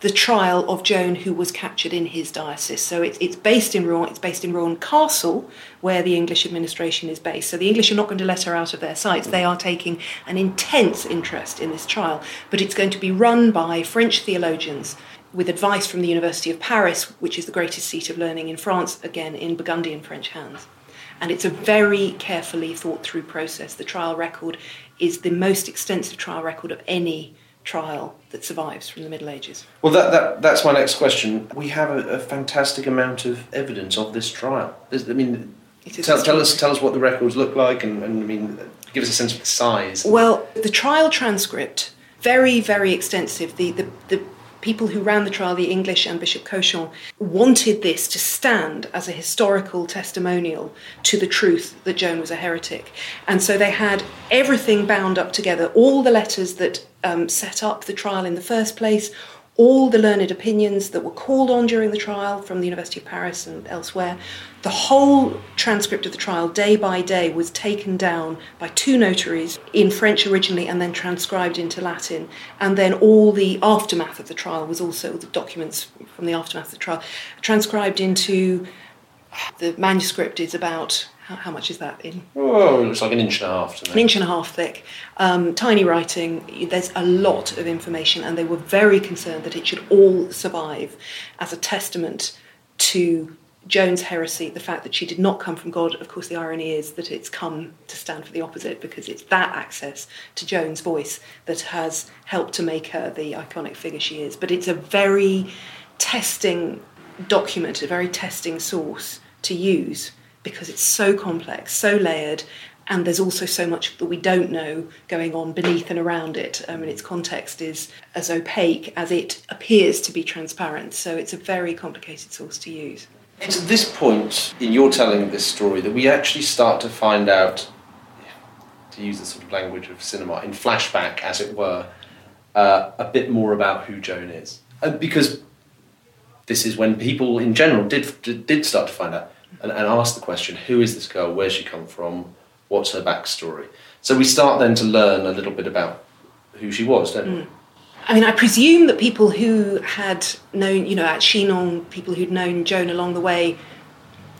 the trial of Joan, who was captured in his diocese. So it's, it's based in Rouen, it's based in Rouen Castle, where the English administration is based. So the English are not going to let her out of their sights. They are taking an intense interest in this trial, but it's going to be run by French theologians with advice from the University of Paris, which is the greatest seat of learning in France, again in Burgundian French hands. And it's a very carefully thought through process. The trial record is the most extensive trial record of any trial that survives from the Middle Ages. Well, that, that that's my next question. We have a, a fantastic amount of evidence of this trial. There's, I mean, tell, tell, us tell us what the records look like, and, and I mean, give us a sense of the size. Well, the trial transcript very very extensive. The the, the people who ran the trial, the English and Bishop Cauchon, wanted this to stand as a historical testimonial to the truth that Joan was a heretic. And so they had everything bound up together, all the letters that um, set up the trial in the first place, all the learned opinions that were called on during the trial from the University of Paris and elsewhere. The whole transcript of the trial, day by day, was taken down by two notaries in French originally and then transcribed into Latin. And then all the aftermath of the trial was also the documents from the aftermath of the trial transcribed into the manuscript is about how, much is that in? Oh, it looks like an inch and a half to me. An inch and a half thick. Um, tiny writing. There's a lot of information, and they were very concerned that it should all survive as a testament to Joan's heresy, the fact that she did not come from God. Of course, the irony is that it's come to stand for the opposite because it's that access to Joan's voice that has helped to make her the iconic figure she is. But it's a very testing document, a very testing source to use because it's so complex, so layered, and there's also so much that we don't know going on beneath and around it. I mean, its context is as opaque as it appears to be transparent, so it's a very complicated source to use. It's at this point in your telling of this story that we actually start to find out, to use the sort of language of cinema, in flashback, as it were, uh, a bit more about who Joan is. Because this is when people in general did, did start to find out and, and ask the question who is this girl? Where's she come from? What's her backstory? So we start then to learn a little bit about who she was, don't we? I mean, I presume that people who had known, you know, at Chinon, people who'd known Joan along the way,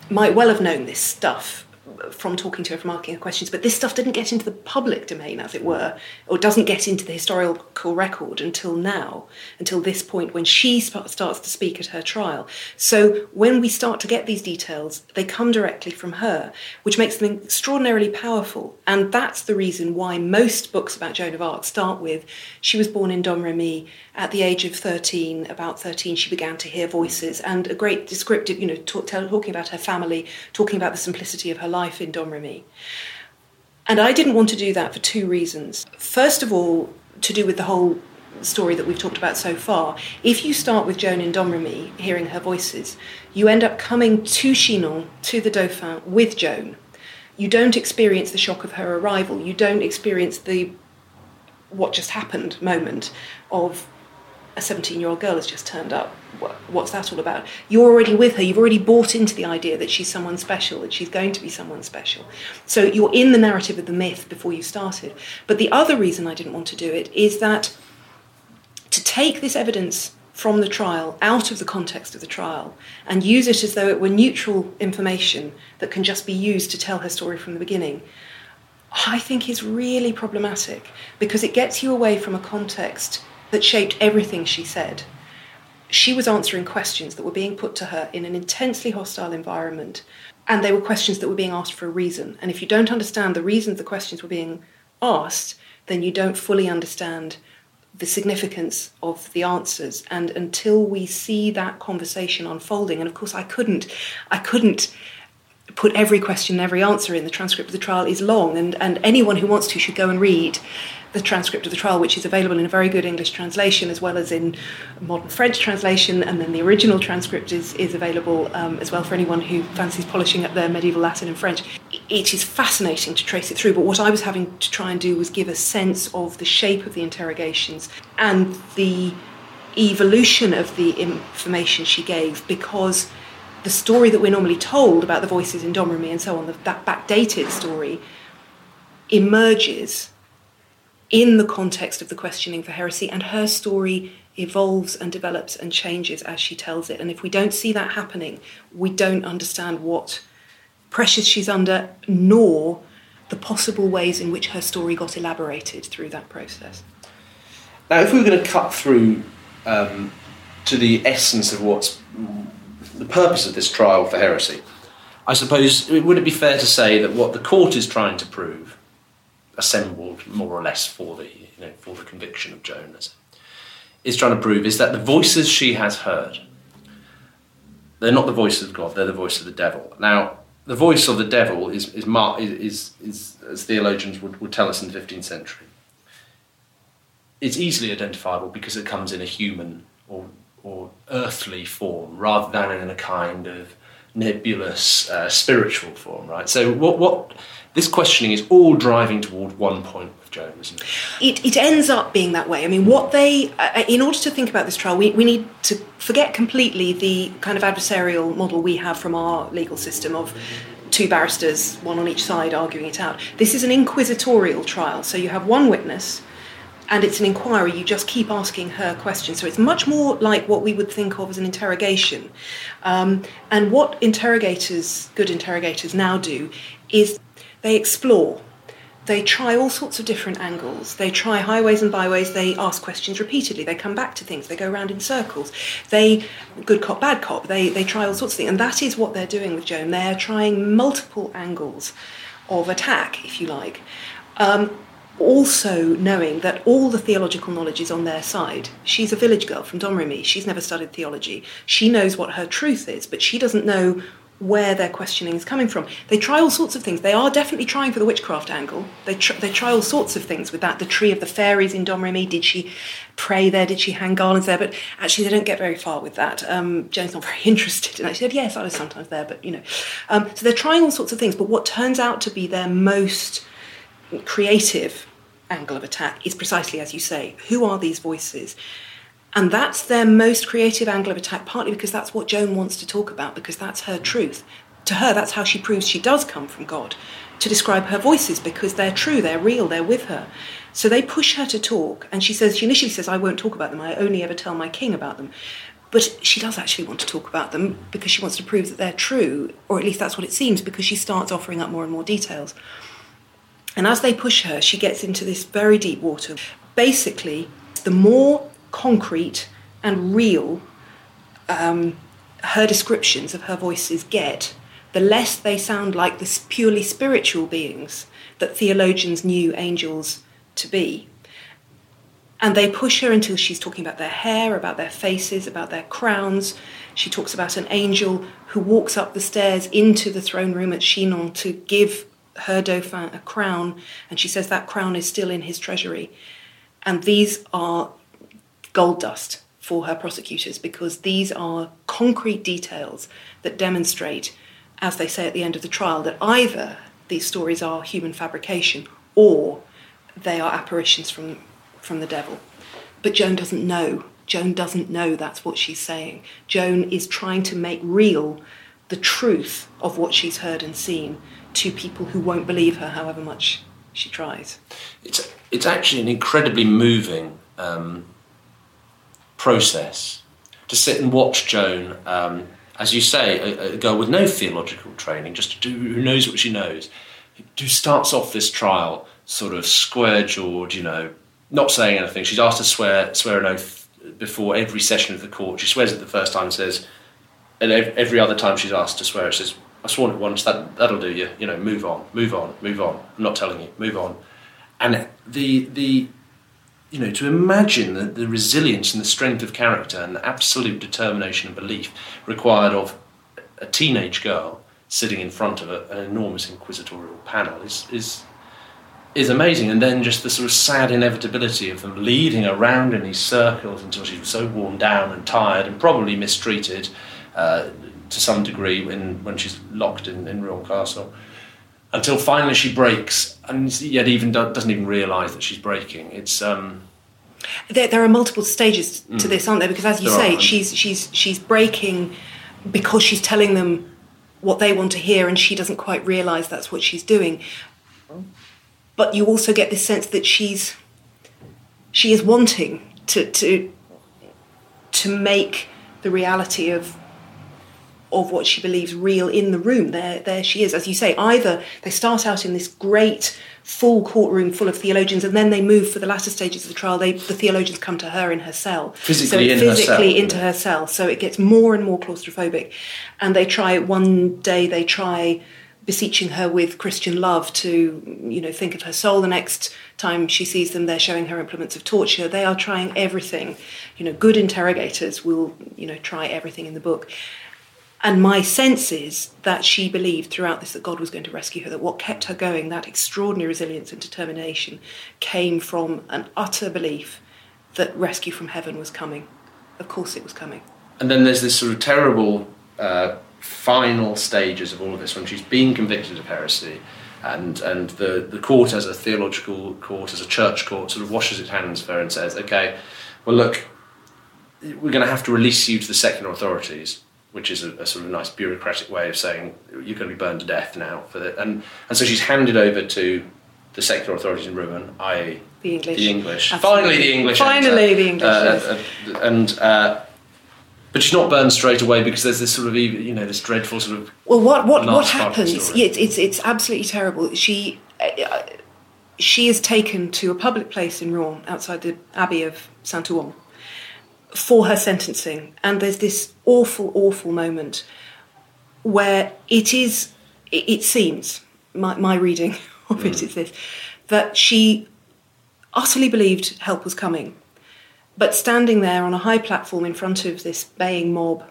might well have known this stuff from talking to her, from asking her questions, but this stuff didn't get into the public domain, as it were, or doesn't get into the historical record until now, until this point when she starts to speak at her trial. So when we start to get these details, they come directly from her, which makes them extraordinarily powerful. And that's the reason why most books about Joan of Arc start with she was born in Domremy at the age of 13, about 13, she began to hear voices and a great descriptive, you know, talk, talking about her family, talking about the simplicity of her life in Domremy. And I didn't want to do that for two reasons. First of all, to do with the whole story that we've talked about so far. If you start with Joan in Domremy, hearing her voices, you end up coming to Chinon, to the Dauphin, with Joan. You don't experience the shock of her arrival. You don't experience the what just happened moment of a 17 year old girl has just turned up. What's that all about? You're already with her. You've already bought into the idea that she's someone special, that she's going to be someone special. So you're in the narrative of the myth before you started. But the other reason I didn't want to do it is that to take this evidence from the trial out of the context of the trial and use it as though it were neutral information that can just be used to tell her story from the beginning, I think is really problematic because it gets you away from a context that shaped everything she said. She was answering questions that were being put to her in an intensely hostile environment, and they were questions that were being asked for a reason. And if you don't understand the reasons the questions were being asked, then you don't fully understand the significance of the answers. And until we see that conversation unfolding, and of course I couldn't, I couldn't put every question and every answer in. The transcript of the trial is long, and, and anyone who wants to should go and read the transcript of the trial, which is available in a very good English translation as well as in modern French translation, and then the original transcript is, is available um, as well for anyone who fancies polishing up their medieval Latin and French. It is fascinating to trace it through, but what I was having to try and do was give a sense of the shape of the interrogations and the evolution of the information she gave because the story that we're normally told about the voices in Domremy and so on, that backdated story, emerges in the context of the questioning for heresy, and her story evolves and develops and changes as she tells it. And if we don't see that happening, we don't understand what pressures she's under, nor the possible ways in which her story got elaborated through that process. Now, if we were going to cut through um, to the essence of what's the purpose of this trial for heresy, I suppose would it be fair to say that what the court is trying to prove assembled more or less for the you know for the conviction of Jonas is trying to prove is that the voices she has heard they're not the voice of God they're the voice of the devil. Now the voice of the devil is is, is, is as theologians would, would tell us in the 15th century it's easily identifiable because it comes in a human or or earthly form rather than in a kind of nebulous uh, spiritual form right so what what this questioning is all driving toward one point with Joan, isn't it? It, it ends up being that way. I mean, what they, uh, in order to think about this trial, we, we need to forget completely the kind of adversarial model we have from our legal system of two barristers, one on each side, arguing it out. This is an inquisitorial trial, so you have one witness and it's an inquiry, you just keep asking her questions. So it's much more like what we would think of as an interrogation. Um, and what interrogators, good interrogators, now do is they explore. They try all sorts of different angles. They try highways and byways. They ask questions repeatedly. They come back to things. They go around in circles. They, good cop, bad cop, they, they try all sorts of things. And that is what they're doing with Joan. They're trying multiple angles of attack, if you like. Um, also knowing that all the theological knowledge is on their side. She's a village girl from Domremy. She's never studied theology. She knows what her truth is, but she doesn't know where their questioning is coming from. They try all sorts of things. They are definitely trying for the witchcraft angle. They, tr- they try all sorts of things with that. The tree of the fairies in Domremy, did she pray there? Did she hang garlands there? But actually, they don't get very far with that. Um, Joan's not very interested. And I said, yes, I was sometimes there, but you know. Um, so they're trying all sorts of things. But what turns out to be their most creative angle of attack is precisely as you say who are these voices? And that's their most creative angle of attack, partly because that's what Joan wants to talk about, because that's her truth. To her, that's how she proves she does come from God, to describe her voices, because they're true, they're real, they're with her. So they push her to talk, and she says, she initially says, I won't talk about them, I only ever tell my king about them. But she does actually want to talk about them because she wants to prove that they're true, or at least that's what it seems, because she starts offering up more and more details. And as they push her, she gets into this very deep water. Basically, the more concrete and real um, her descriptions of her voices get, the less they sound like the purely spiritual beings that theologians knew angels to be. And they push her until she's talking about their hair, about their faces, about their crowns. She talks about an angel who walks up the stairs into the throne room at Chinon to give her Dauphin a crown, and she says that crown is still in his treasury. And these are gold dust for her prosecutors because these are concrete details that demonstrate, as they say at the end of the trial, that either these stories are human fabrication or they are apparitions from, from the devil. But Joan doesn't know. Joan doesn't know that's what she's saying. Joan is trying to make real the truth of what she's heard and seen to people who won't believe her, however much she tries. It's, it's actually an incredibly moving um, process to sit and watch Joan, um, as you say, a, a, girl with no theological training, just do, who knows what she knows, who starts off this trial sort of square jawed, you know, not saying anything. She's asked to swear swear an oath before every session of the court. She swears it the first time, says, and every other time she's asked to swear, she says, "I've sworn it once. That that'll do you. You know, move on, move on, move on. I'm not telling you, move on." And the the you know, to imagine the, the resilience and the strength of character and the absolute determination and belief required of a teenage girl sitting in front of a, an enormous inquisitorial panel is is is amazing. And then just the sort of sad inevitability of them leading around in these circles until she was so worn down and tired and probably mistreated uh, to some degree when, when she's locked in, in Rouen Castle. Until finally she breaks, and yet even do, doesn't even realise that she's breaking. It's um, there, there are multiple stages to Mm. this, aren't there? Because as you say, are. she's she's she's breaking because she's telling them what they want to hear, and she doesn't quite realise that's what she's doing. But you also get this sense that she's she is wanting to to to make the reality of of what she believes real in the room. There, there she is. As you say, either they start out in this great full courtroom full of theologians, and then they move for the latter stages of the trial. They, the theologians come to her in her cell, Physically so in her physically cell. into her cell. So it gets more and more claustrophobic. And they try one day they try beseeching her with Christian love to, you know, think of her soul. The next time she sees them, they're showing her implements of torture. They are trying everything. You know, good interrogators will, you know, try everything in the book. And my sense is that she believed throughout this that God was going to rescue her, that what kept her going, that extraordinary resilience and determination, came from an utter belief that rescue from heaven was coming. Of course, it was coming. and then there's this sort of terrible uh, final stages of all of this when she's been convicted of heresy and and the, the court as a theological court as a church court sort of washes its hands of her and says okay well look we're going to have to release you to the secular authorities which is a, a sort of nice bureaucratic way of saying you're going to be burned to death now for that and and so she's handed over to the secular authorities in Rouen, i.e. The English. the English. Absolutely. Finally, the English. Finally, enter. the English, Uh, yes. uh, and uh, but she's not burned straight away because there's this sort of you know this dreadful sort of Well, what what what last part of the happens? Yeah, it's, it's it's absolutely terrible. She uh, she is taken to a public place in Rouen, outside the Abbey of Saint Ouen, for her sentencing, and there's this awful, awful moment where it is. It, seems my my reading of it is this that she utterly believed help was coming, but standing there on a high platform in front of this baying mob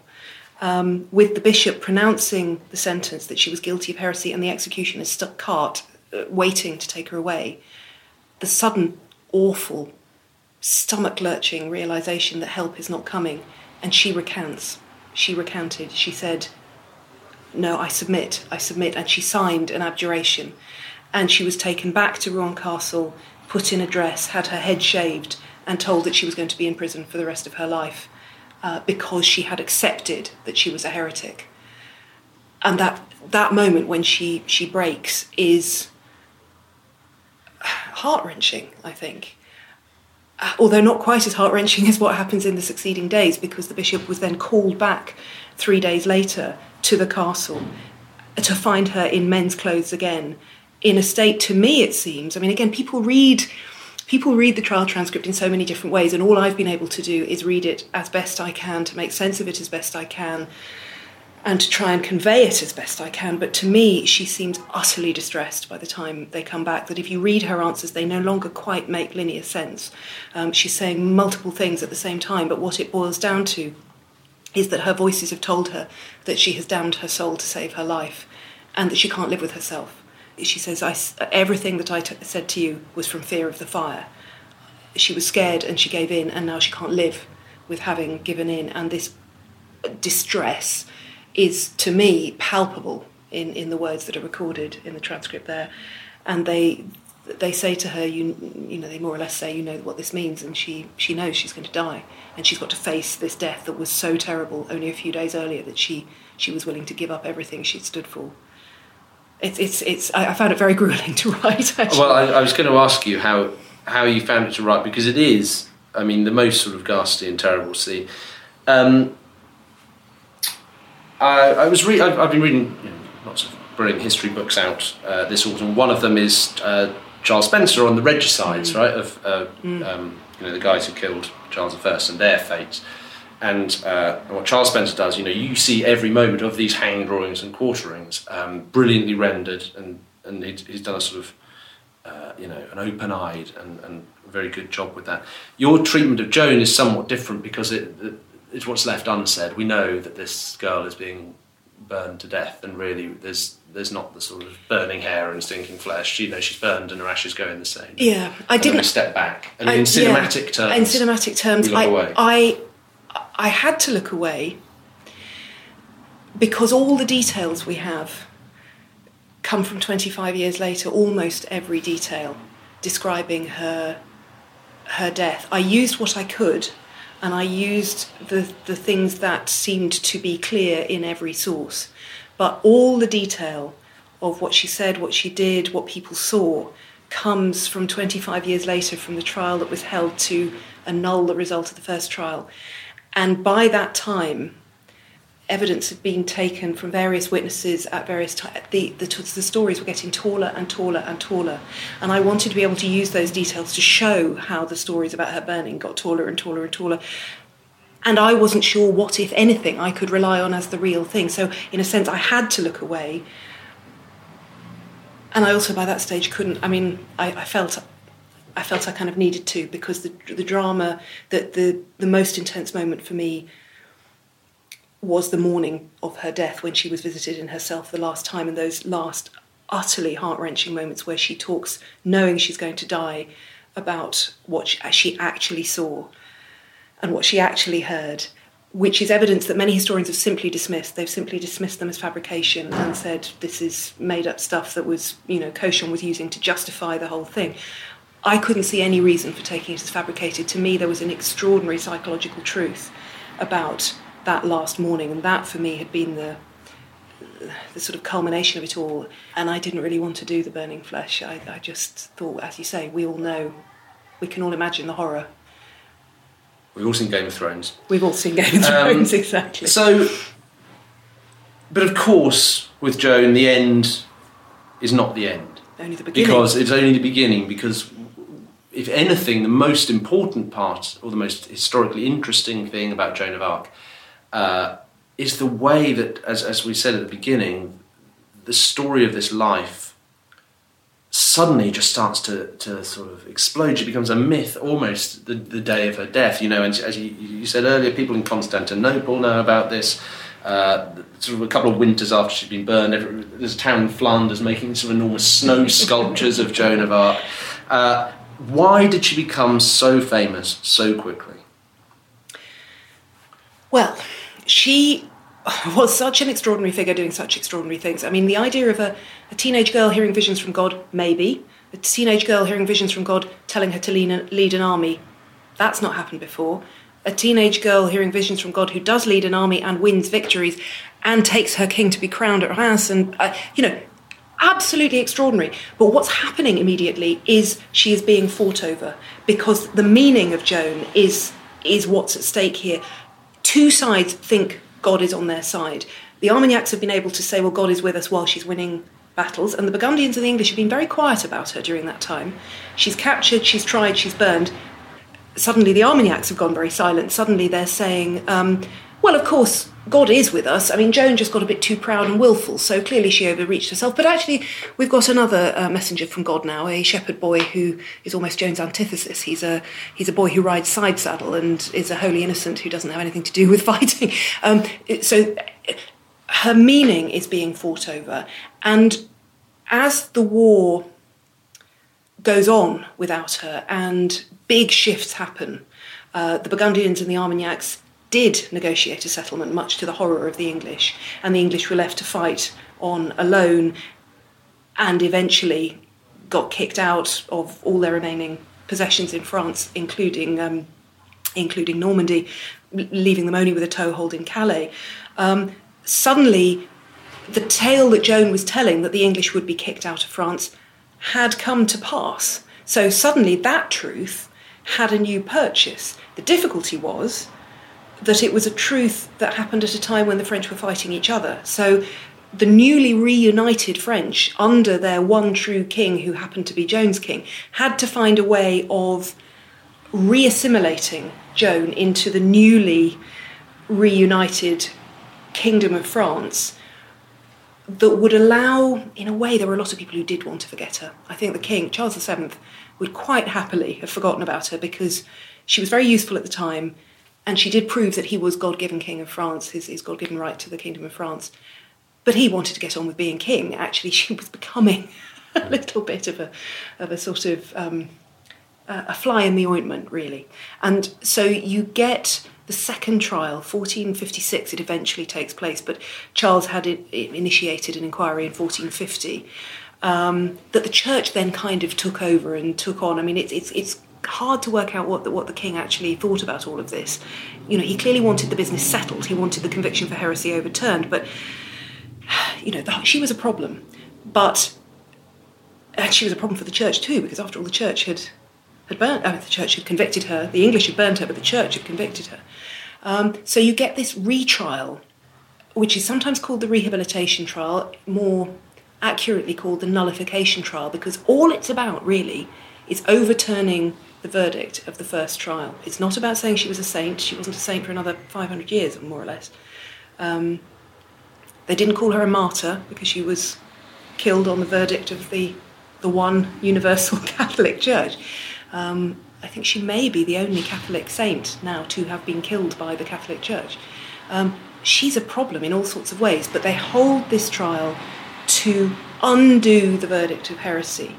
um, with the bishop pronouncing the sentence that she was guilty of heresy and the executioner's stuck cart uh, waiting to take her away, the sudden, awful, stomach lurching realization that help is not coming, and she recants. She recanted. She said, No, I submit, I submit. And she signed an abjuration. And she was taken back to Rouen Castle, put in a dress, had her head shaved, and told that she was going to be in prison for the rest of her life uh, because she had accepted that she was a heretic. And that that moment when she she breaks is heart wrenching. I think, Uh, although not quite as heart wrenching as what happens in the succeeding days, because the bishop was then called back three days later to the castle uh, to find her in men's clothes again, in a state to me it seems. I mean, again, people read people read the trial transcript in so many different ways, and all I've been able to do is read it as best I can to make sense of it as best I can and to try and convey it as best I can. But to me, she seems utterly distressed by the time they come back. That if you read her answers, they no longer quite make linear sense. Um, she's saying multiple things at the same time, but what it boils down to is that her voices have told her that she has damned her soul to save her life and that she can't live with herself. She says, I everything that I t- said to you was from fear of the fire. She was scared and she gave in, and now she can't live with having given in. And this distress is, to me, palpable in, in the words that are recorded in the transcript there. And they they say to her, you you know, they more or less say, you know what this means, and she she knows she's going to die, and she's got to face this death that was so terrible only a few days earlier that she she was willing to give up everything she'd stood for. It's it's it's. I I found it very grueling to write. Actually. Well, I, I was going to ask you how how you found it to write because it is, I mean, the most sort of ghastly and terrible scene. Um, I, I was re- I've, I've been reading you know, lots of brilliant history books out uh, this autumn. One of them is uh, Charles Spencer on the regicides, right? Of uh, um, you know the guys who killed Charles I and their fates. And uh, what Charles Spencer does, you know, you see every moment of these hang drawings and quarterings, um, brilliantly rendered, and and he'd, he's done a sort of uh, you know, an open-eyed and, and very good job with that. Your treatment of Joan is somewhat different because it, it's what's left unsaid. We know that this girl is being burned to death, and really there's there's not the sort of burning hair and stinking flesh. You know, she's burned and her ashes go in the same. Yeah, I And didn't step back, and I- in yeah, cinematic terms, In cinematic terms, I, away. I, I had to look away because all the details we have come from 25 years later. Almost every detail describing her, her death. I used what I could, and I used the the things that seemed to be clear in every source. But all the detail of what she said, what she did, what people saw, comes from 25 years later from the trial that was held to annul the result of the first trial. And by that time, evidence had been taken from various witnesses at various times. The, the, the stories were getting taller and taller and taller. And I wanted to be able to use those details to show how the stories about her burning got taller and taller and taller. And I wasn't sure what, if anything, I could rely on as the real thing. So, in a sense, I had to look away. And I also, by that stage, couldn't. I mean, I, I felt I felt I kind of needed to because the the drama that the the most intense moment for me was the morning of her death when she was visited in herself the last time and those last utterly heart-wrenching moments where she talks knowing she's going to die about what she, actually saw and what she actually heard which is evidence that many historians have simply dismissed they've simply dismissed them as fabrication and said this is made up stuff that was you know Cauchon was using to justify the whole thing I couldn't see any reason for taking it as fabricated. To me, there was an extraordinary psychological truth about that last morning, and that for me had been the the sort of culmination of it all. And I didn't really want to do the burning flesh. I, I just thought, as you say, we all know, we can all imagine the horror. We've all seen Game of Thrones. We've all seen Game of Um, Thrones, exactly. So, but of course, with Joan, the end is not the end. Only the beginning. Because it's only the beginning. Because, if anything, the most important part or the most historically interesting thing about Joan of Arc uh, is the way that, as, as we said at the beginning, the story of this life suddenly just starts to, to sort of explode. She becomes a myth almost the, the day of her death, you know. And as you, you said earlier, people in Constantinople know about this. Uh, sort of a couple of winters after she'd been burned, every, there's a town in Flanders making sort of enormous snow sculptures of Joan of Arc. Uh, why did she become so famous so quickly? Well, she was such an extraordinary figure doing such extraordinary things. I mean, the idea of a, a teenage girl hearing visions from God, maybe. A teenage girl hearing visions from God telling her to lead an, lead an army, that's not happened before. A teenage girl hearing visions from God who does lead an army and wins victories and takes her king to be crowned at Reims, and, uh, you know, absolutely extraordinary. But what's happening immediately is she is being fought over because the meaning of Joan is is what's at stake here. Two sides think God is on their side. The Armagnacs have been able to say, well, God is with us while she's winning battles, and the Burgundians and the English have been very quiet about her during that time. She's captured, she's tried, she's burned. Suddenly, the Armagnacs have gone very silent. Suddenly, they're saying, um, well, of course, God is with us. I mean, Joan just got a bit too proud and willful, so clearly she overreached herself. But actually, we've got another uh, messenger from God now, a shepherd boy who is almost Joan's antithesis. He's a he's a boy who rides side saddle and is a holy innocent who doesn't have anything to do with fighting. Um, so her meaning is being fought over, and as the war goes on without her and big shifts happen. Uh, the Burgundians and the Armagnacs did negotiate a settlement, much to the horror of the English, and the English were left to fight on alone and eventually got kicked out of all their remaining possessions in France, including, um, including Normandy, leaving them only with a toehold in Calais. Um, suddenly, the tale that Joan was telling that the English would be kicked out of France had come to pass. So suddenly that truth had a new purchase. The difficulty was that it was a truth that happened at a time when the French were fighting each other. So the newly reunited French, under their one true king, who happened to be Joan's king, had to find a way of reassimilating Joan into the newly reunited Kingdom of France that would allow, in a way, there were a lot of people who did want to forget her. I think the king, Charles VII, would quite happily have forgotten about her because she was very useful at the time and she did prove that he was God given King of France, his, his God given right to the Kingdom of France. but he wanted to get on with being king. Actually, she was becoming a little bit of a, of a sort of um, a fly in the ointment, really. And so you get the second trial, 1456, it eventually takes place, but Charles had it, it initiated an inquiry in 1450 um, that the church then kind of took over and took on. I mean, it's, it's, it's hard to work out what the, what the king actually thought about all of this. You know, he clearly wanted the business settled, he wanted the conviction for heresy overturned, but, you know, the, she was a problem. But and she was a problem for the church too, because after all, the church had had burnt. I mean, the church had convicted her. The English had burnt her, but the church had convicted her. Um, so you get this retrial, which is sometimes called the rehabilitation trial, more accurately called the nullification trial, because all it's about really is overturning the verdict of the first trial. It's not about saying she was a saint. She wasn't a saint for another 500 years, more or less. Um, they didn't call her a martyr because she was killed on the verdict of the the one universal Catholic Church. Um, I think she may be the only Catholic saint now to have been killed by the Catholic Church. Um, she's a problem in all sorts of ways, but they hold this trial to undo the verdict of heresy.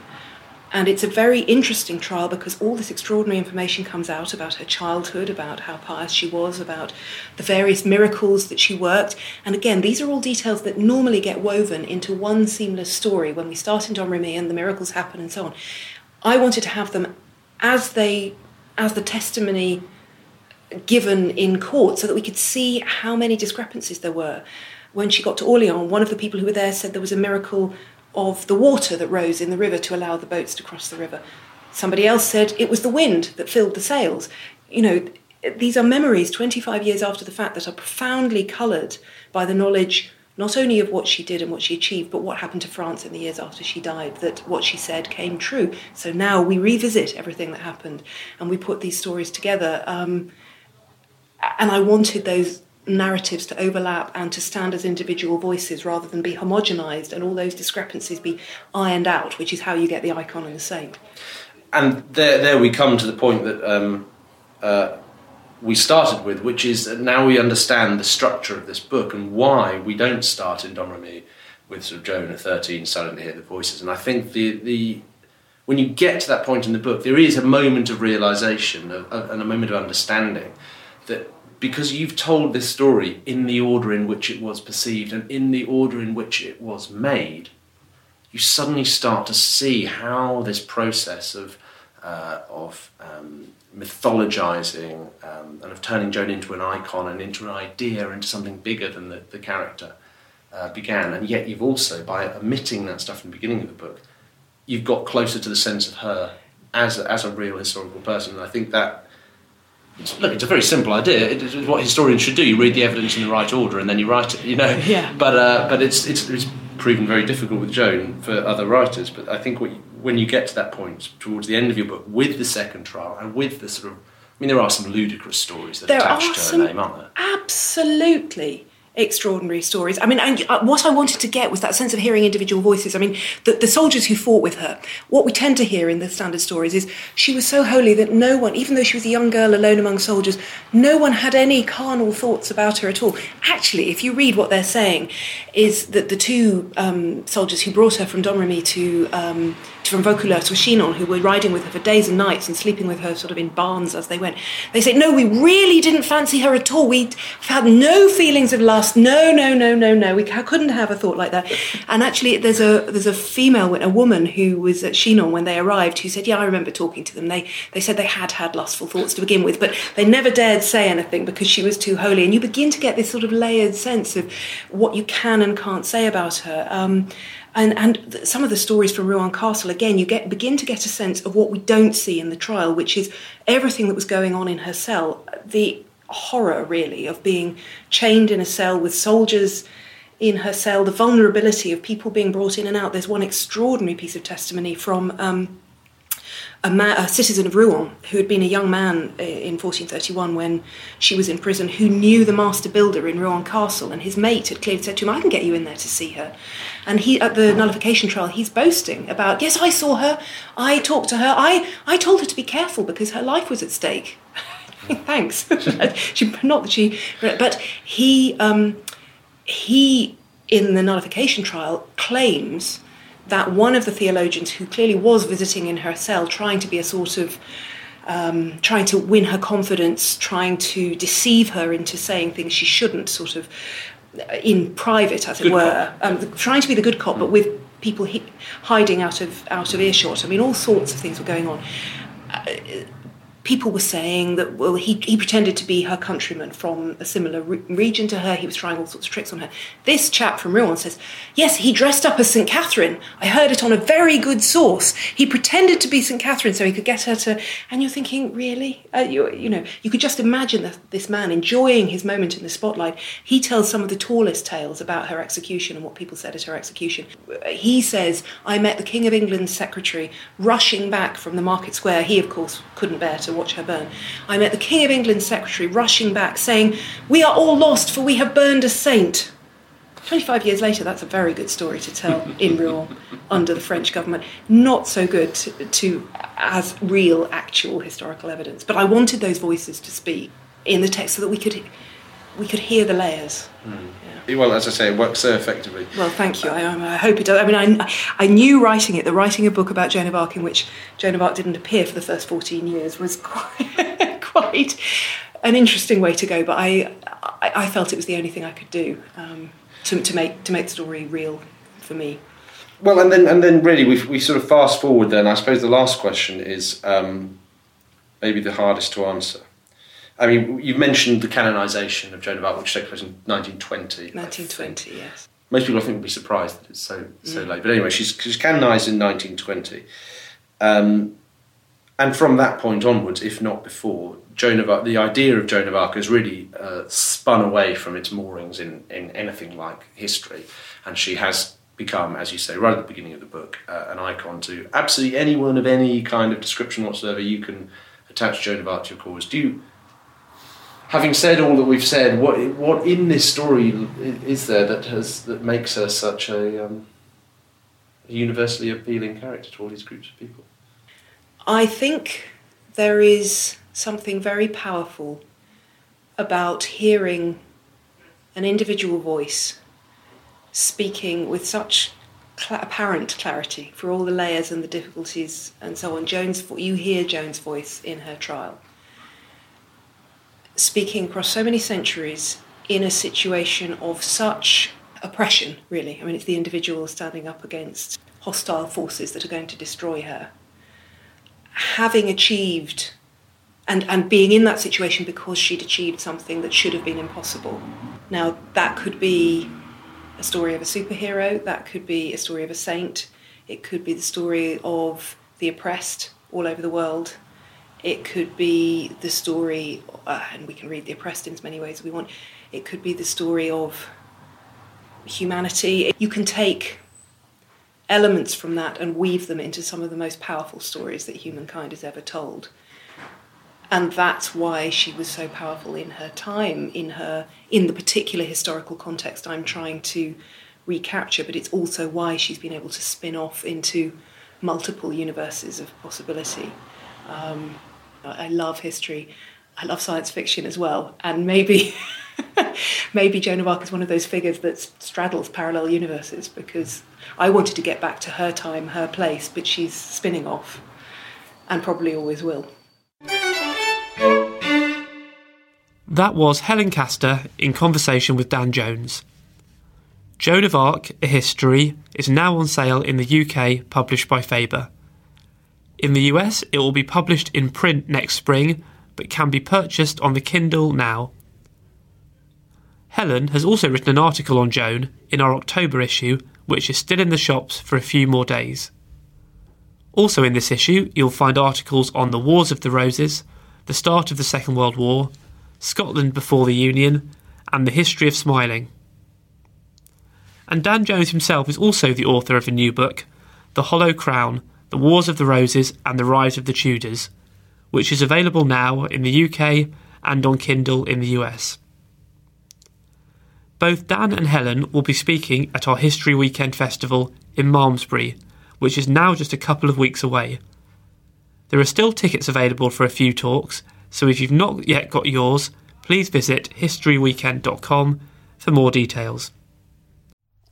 And it's a very interesting trial because all this extraordinary information comes out about her childhood, about how pious she was, about the various miracles that she worked. And again, these are all details that normally get woven into one seamless story when we start in Domremy and the miracles happen and so on. I wanted to have them as they as the testimony given in court so that we could see how many discrepancies there were. When she got to Orleans, one of the people who were there said there was a miracle of the water that rose in the river to allow the boats to cross the river. Somebody else said it was the wind that filled the sails. You know, these are memories 25 years after the fact that are profoundly coloured by the knowledge not only of what she did and what she achieved, but what happened to France in the years after she died, that what she said came true. So now we revisit everything that happened and we put these stories together. Um, and I wanted those narratives to overlap and to stand as individual voices rather than be homogenized and all those discrepancies be ironed out, which is how you get the icon and the saint. And there, there we come to the point that um, uh, we started with, which is that now we understand the structure of this book and why we don't start in Domremy with sort of Joan at 13 starting to hear the voices. And I think the, the when you get to that point in the book, there is a moment of realization and a moment of understanding that because you've told this story in the order in which it was perceived and in the order in which it was made, you suddenly start to see how this process of uh, of um, mythologizing um, and of turning Joan into an icon and into an idea, into something bigger than the, the character uh, began. And yet, you've also, by omitting that stuff in the beginning of the book, you've got closer to the sense of her as a, as a real historical person. And I think that. It's, look, it's a very simple idea. It is what historians should do. You read the evidence in the right order, and then you write it. You know. Yeah. But uh, but it's, it's it's proven very difficult with Joan for other writers. But I think what you, when you get to that point towards the end of your book with the second trial and with the sort of I mean there are some ludicrous stories that there attach to some, her name, aren't there? Absolutely extraordinary stories. I mean, and uh, what I wanted to get was that sense of hearing individual voices. I mean, the, the, soldiers who fought with her, what we tend to hear in the standard stories is she was so holy that no one, even though she was a young girl alone among soldiers, no one had any carnal thoughts about her at all. Actually, if you read what they're saying, is that the two um, soldiers who brought her from Domremy to um, from Vaucouleurs to Chinon, who were riding with her for days and nights and sleeping with her sort of in barns as they went, they say, no, we really didn't fancy her at all. We had no feelings of lust no, no, no, no, no. We couldn't have a thought like that. And actually, there's a there's a female, a woman who was at Chinon when they arrived, who said, "Yeah, I remember talking to them. They they said they had had lustful thoughts to begin with, but they never dared say anything because she was too holy." And you begin to get this sort of layered sense of what you can and can't say about her. Um, and, and some of the stories from Rouen Castle, again, you get begin to get a sense of what we don't see in the trial, which is everything that was going on in her cell. The horror, really, of being chained in a cell with soldiers in her cell, the vulnerability of people being brought in and out. There's one extraordinary piece of testimony from um, a, a, citizen of Rouen who had been a young man uh, in 1431 when she was in prison, who knew the master builder in Rouen Castle, and his mate had clearly said to him, "I can get you in there to see her." And he, at the nullification trial, he's boasting about, "Yes, I saw her. I talked to her. I, I told her to be careful because her life was at stake." Thanks. she, not that she, but he um, he in the nullification trial, claims that one of the theologians who clearly was visiting in her cell, trying to be a sort of um, trying to win her confidence, trying to deceive her into saying things she shouldn't, sort of uh, in private, as Good it were, um, trying to be the good cop, but with people hi- hiding out of out of earshot. I mean, all sorts of things were going on. Uh, people were saying that well, he, he pretended to be her countryman from a similar re- region to her. He was trying all sorts of tricks on her. This chap from Rouen says, yes, he dressed up as St. Catherine. I heard it on a very good source. He pretended to be St. Catherine so he could get her to. And you're thinking, really? Uh, you, you know, you could just imagine the, this man enjoying his moment in the spotlight. He tells some of the tallest tales about her execution and what people said at her execution. He says, I met the King of England's secretary rushing back from the market square. He, of course, couldn't bear to watch her burn. I met the King of England's secretary rushing back, saying, We are all lost, for we have burned a saint. 25 years later, that's a very good story to tell in Rouen under the French government. Not so good to, to as real, actual historical evidence. But I wanted those voices to speak in the text so that we could we could hear the layers. Hmm. Well, as I say, it works so effectively. Well, thank you. I, I hope it does. I mean, I, I knew writing it, the writing a book about Joan of Arc in which Joan of Arc didn't appear for the first 14 years was quite, quite an interesting way to go, but I, I, I felt it was the only thing I could do um, to, to, make, to make the story real for me. Well, and then and then really we we sort of fast forward. Then I suppose the last question is um, maybe the hardest to answer. I mean, you mentioned the canonisation of Joan of Arc, which took place in 1920. 1920, yes. Most people, I think, would be surprised that it's so so Mm. late. But anyway, she's she's canonised in 1920, um, and from that point onwards, if not before, Joan of Arc, the idea of Joan of Arc has really uh, spun away from its moorings in in anything like history, and she has become, as you say, right at the beginning of the book, uh, an icon to absolutely anyone of any kind of description whatsoever. You can attach Joan of Arc to your cause. Do you? Having said all that we've said, what what in this story is there that has that makes her such a, um, universally appealing character to all these groups of people? I think there is something very powerful about hearing an individual voice speaking with such cl- apparent clarity for all the layers and the difficulties and so on. Vo- you hear Joan's voice in her trial, speaking across so many centuries in a situation of such oppression. Really, I mean, it's the individual standing up against hostile forces that are going to destroy her having achieved and, and being in that situation because she'd achieved something that should have been impossible. Now, that could be a story of a superhero, that could be a story of a saint, it could be the story of the oppressed all over the world, it could be the story, uh, and we can read the oppressed in as many ways as we want, it could be the story of humanity. You can take elements from that and weave them into some of the most powerful stories that humankind has ever told. And that's why she was so powerful in her time, in her in the particular historical context I'm trying to recapture, but it's also why she's been able to spin off into multiple universes of possibility. Um, I love history. I love science fiction as well, and maybe maybe Joan of Arc is one of those figures that straddles parallel universes because I wanted to get back to her time, her place, but she's spinning off, and probably always will. That was Helen Castor in conversation with Dan Jones. Joan of Arc, A History, is now on sale in the UK, published by Faber. In the US, it will be published in print next spring, but can be purchased on the Kindle now. Helen has also written an article on Joan in our October issue, which is still in the shops for a few more days. Also in this issue, you'll find articles on the Wars of the Roses, the start of the Second World War, Scotland before the Union, and the history of smiling. And Dan Jones himself is also the author of a new book, The Hollow Crown The Wars of the Roses and the Rise of the Tudors, which is available now in the UK and on Kindle in the US. Both Dan and Helen will be speaking at our History Weekend Festival in Malmesbury, which is now just a couple of weeks away. There are still tickets available for a few talks, so if you've not yet got yours, please visit historyweekend.com for more details.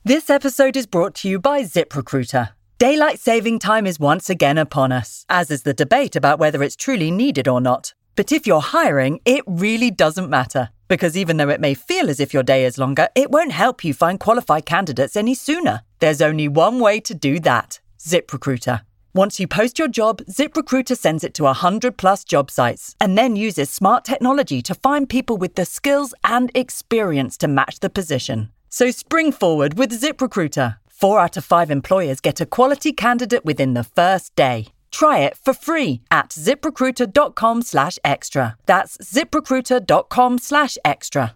This episode is brought to you by ZipRecruiter. Daylight saving time is once again upon us, as is the debate about whether it's truly needed or not. But if you're hiring, it really doesn't matter. Because even though it may feel as if your day is longer, it won't help you find qualified candidates any sooner. There's only one way to do that ZipRecruiter. Once you post your job, ZipRecruiter sends it to 100 plus job sites and then uses smart technology to find people with the skills and experience to match the position. So spring forward with ZipRecruiter. Four out of five employers get a quality candidate within the first day. Try it for free at ziprecruiter.com slash extra. That's ziprecruiter.com slash extra.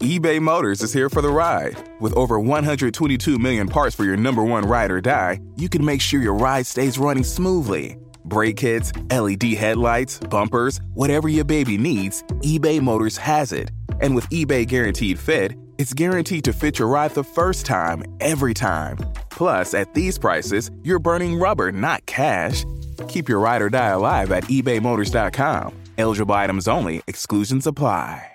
eBay Motors is here for the ride. With over 122 million parts for your number one ride or die, you can make sure your ride stays running smoothly. Brake kits, LED headlights, bumpers, whatever your baby needs, eBay Motors has it. And with eBay Guaranteed Fit, it's guaranteed to fit your ride the first time, every time. Plus, at these prices, you're burning rubber, not cash. Keep your ride or die alive at ebaymotors.com. Eligible items only, exclusions apply.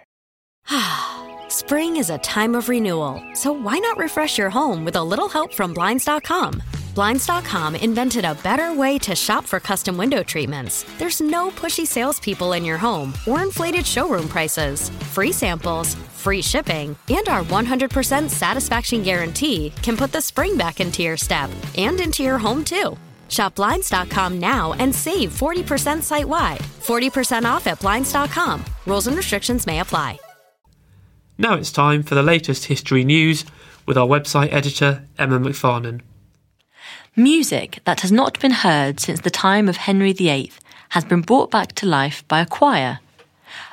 Spring is a time of renewal, so why not refresh your home with a little help from Blinds.com? Blinds.com invented a better way to shop for custom window treatments. There's no pushy salespeople in your home or inflated showroom prices. Free samples, free shipping, and our 100% satisfaction guarantee can put the spring back into your step and into your home too. Shop Blinds.com now and save 40% site wide. 40% off at Blinds.com. Rules and restrictions may apply. Now it's time for the latest history news with our website editor, Emma McFarnon. Music that has not been heard since the time of Henry VIII has been brought back to life by a choir.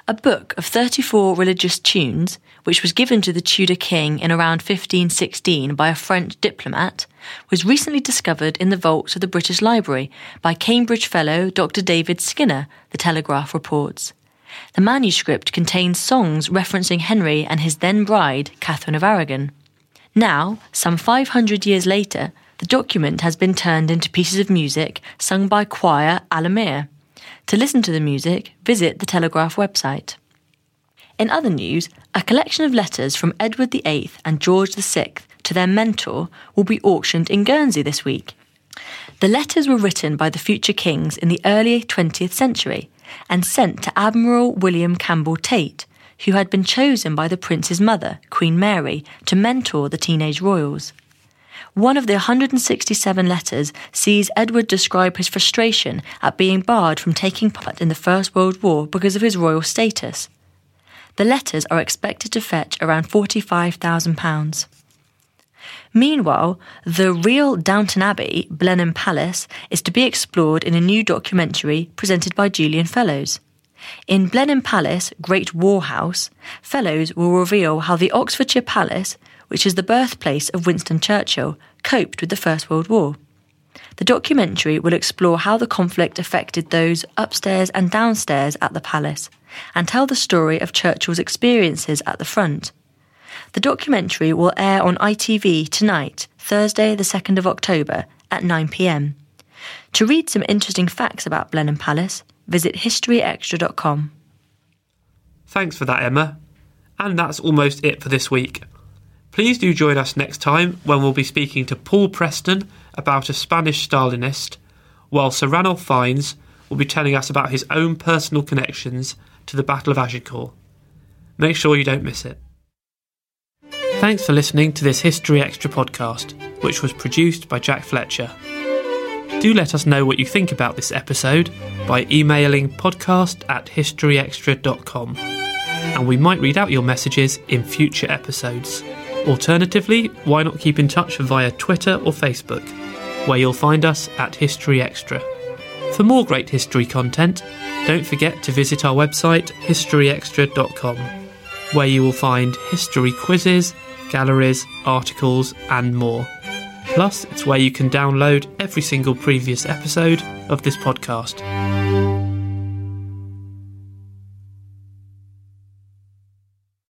A book of 34 religious tunes, which was given to the Tudor king in around 1516 by a French diplomat, was recently discovered in the vaults of the British Library by Cambridge fellow Dr. David Skinner, the Telegraph reports. The manuscript contains songs referencing Henry and his then bride, Catherine of Aragon. Now, some 500 years later, the document has been turned into pieces of music sung by choir Alamire. To listen to the music, visit the Telegraph website. In other news, a collection of letters from Edward VIII and George VI to their mentor will be auctioned in Guernsey this week. The letters were written by the future kings in the early 20th century and sent to Admiral William Campbell Tait, who had been chosen by the prince's mother, Queen Mary, to mentor the teenage royals. One of the 167 letters sees Edward describe his frustration at being barred from taking part in the First World War because of his royal status. The letters are expected to fetch around £45,000. Meanwhile, the real Downton Abbey, Blenheim Palace, is to be explored in a new documentary presented by Julian Fellowes. In Blenheim Palace, Great War House, Fellowes will reveal how the Oxfordshire Palace, which is the birthplace of Winston Churchill, coped with the First World War. The documentary will explore how the conflict affected those upstairs and downstairs at the palace and tell the story of Churchill's experiences at the front. The documentary will air on ITV tonight, Thursday, the 2nd of October, at 9 pm. To read some interesting facts about Blenheim Palace, visit historyextra.com. Thanks for that, Emma. And that's almost it for this week. Please do join us next time when we'll be speaking to Paul Preston about a Spanish Stalinist, while Sir Ranulph Fiennes will be telling us about his own personal connections to the Battle of Agincourt. Make sure you don't miss it. Thanks for listening to this History Extra podcast, which was produced by Jack Fletcher. Do let us know what you think about this episode by emailing podcast at historyextra.com, and we might read out your messages in future episodes. Alternatively, why not keep in touch via Twitter or Facebook, where you'll find us at History Extra. For more great history content, don't forget to visit our website historyextra.com, where you will find history quizzes, galleries, articles, and more. Plus, it's where you can download every single previous episode of this podcast.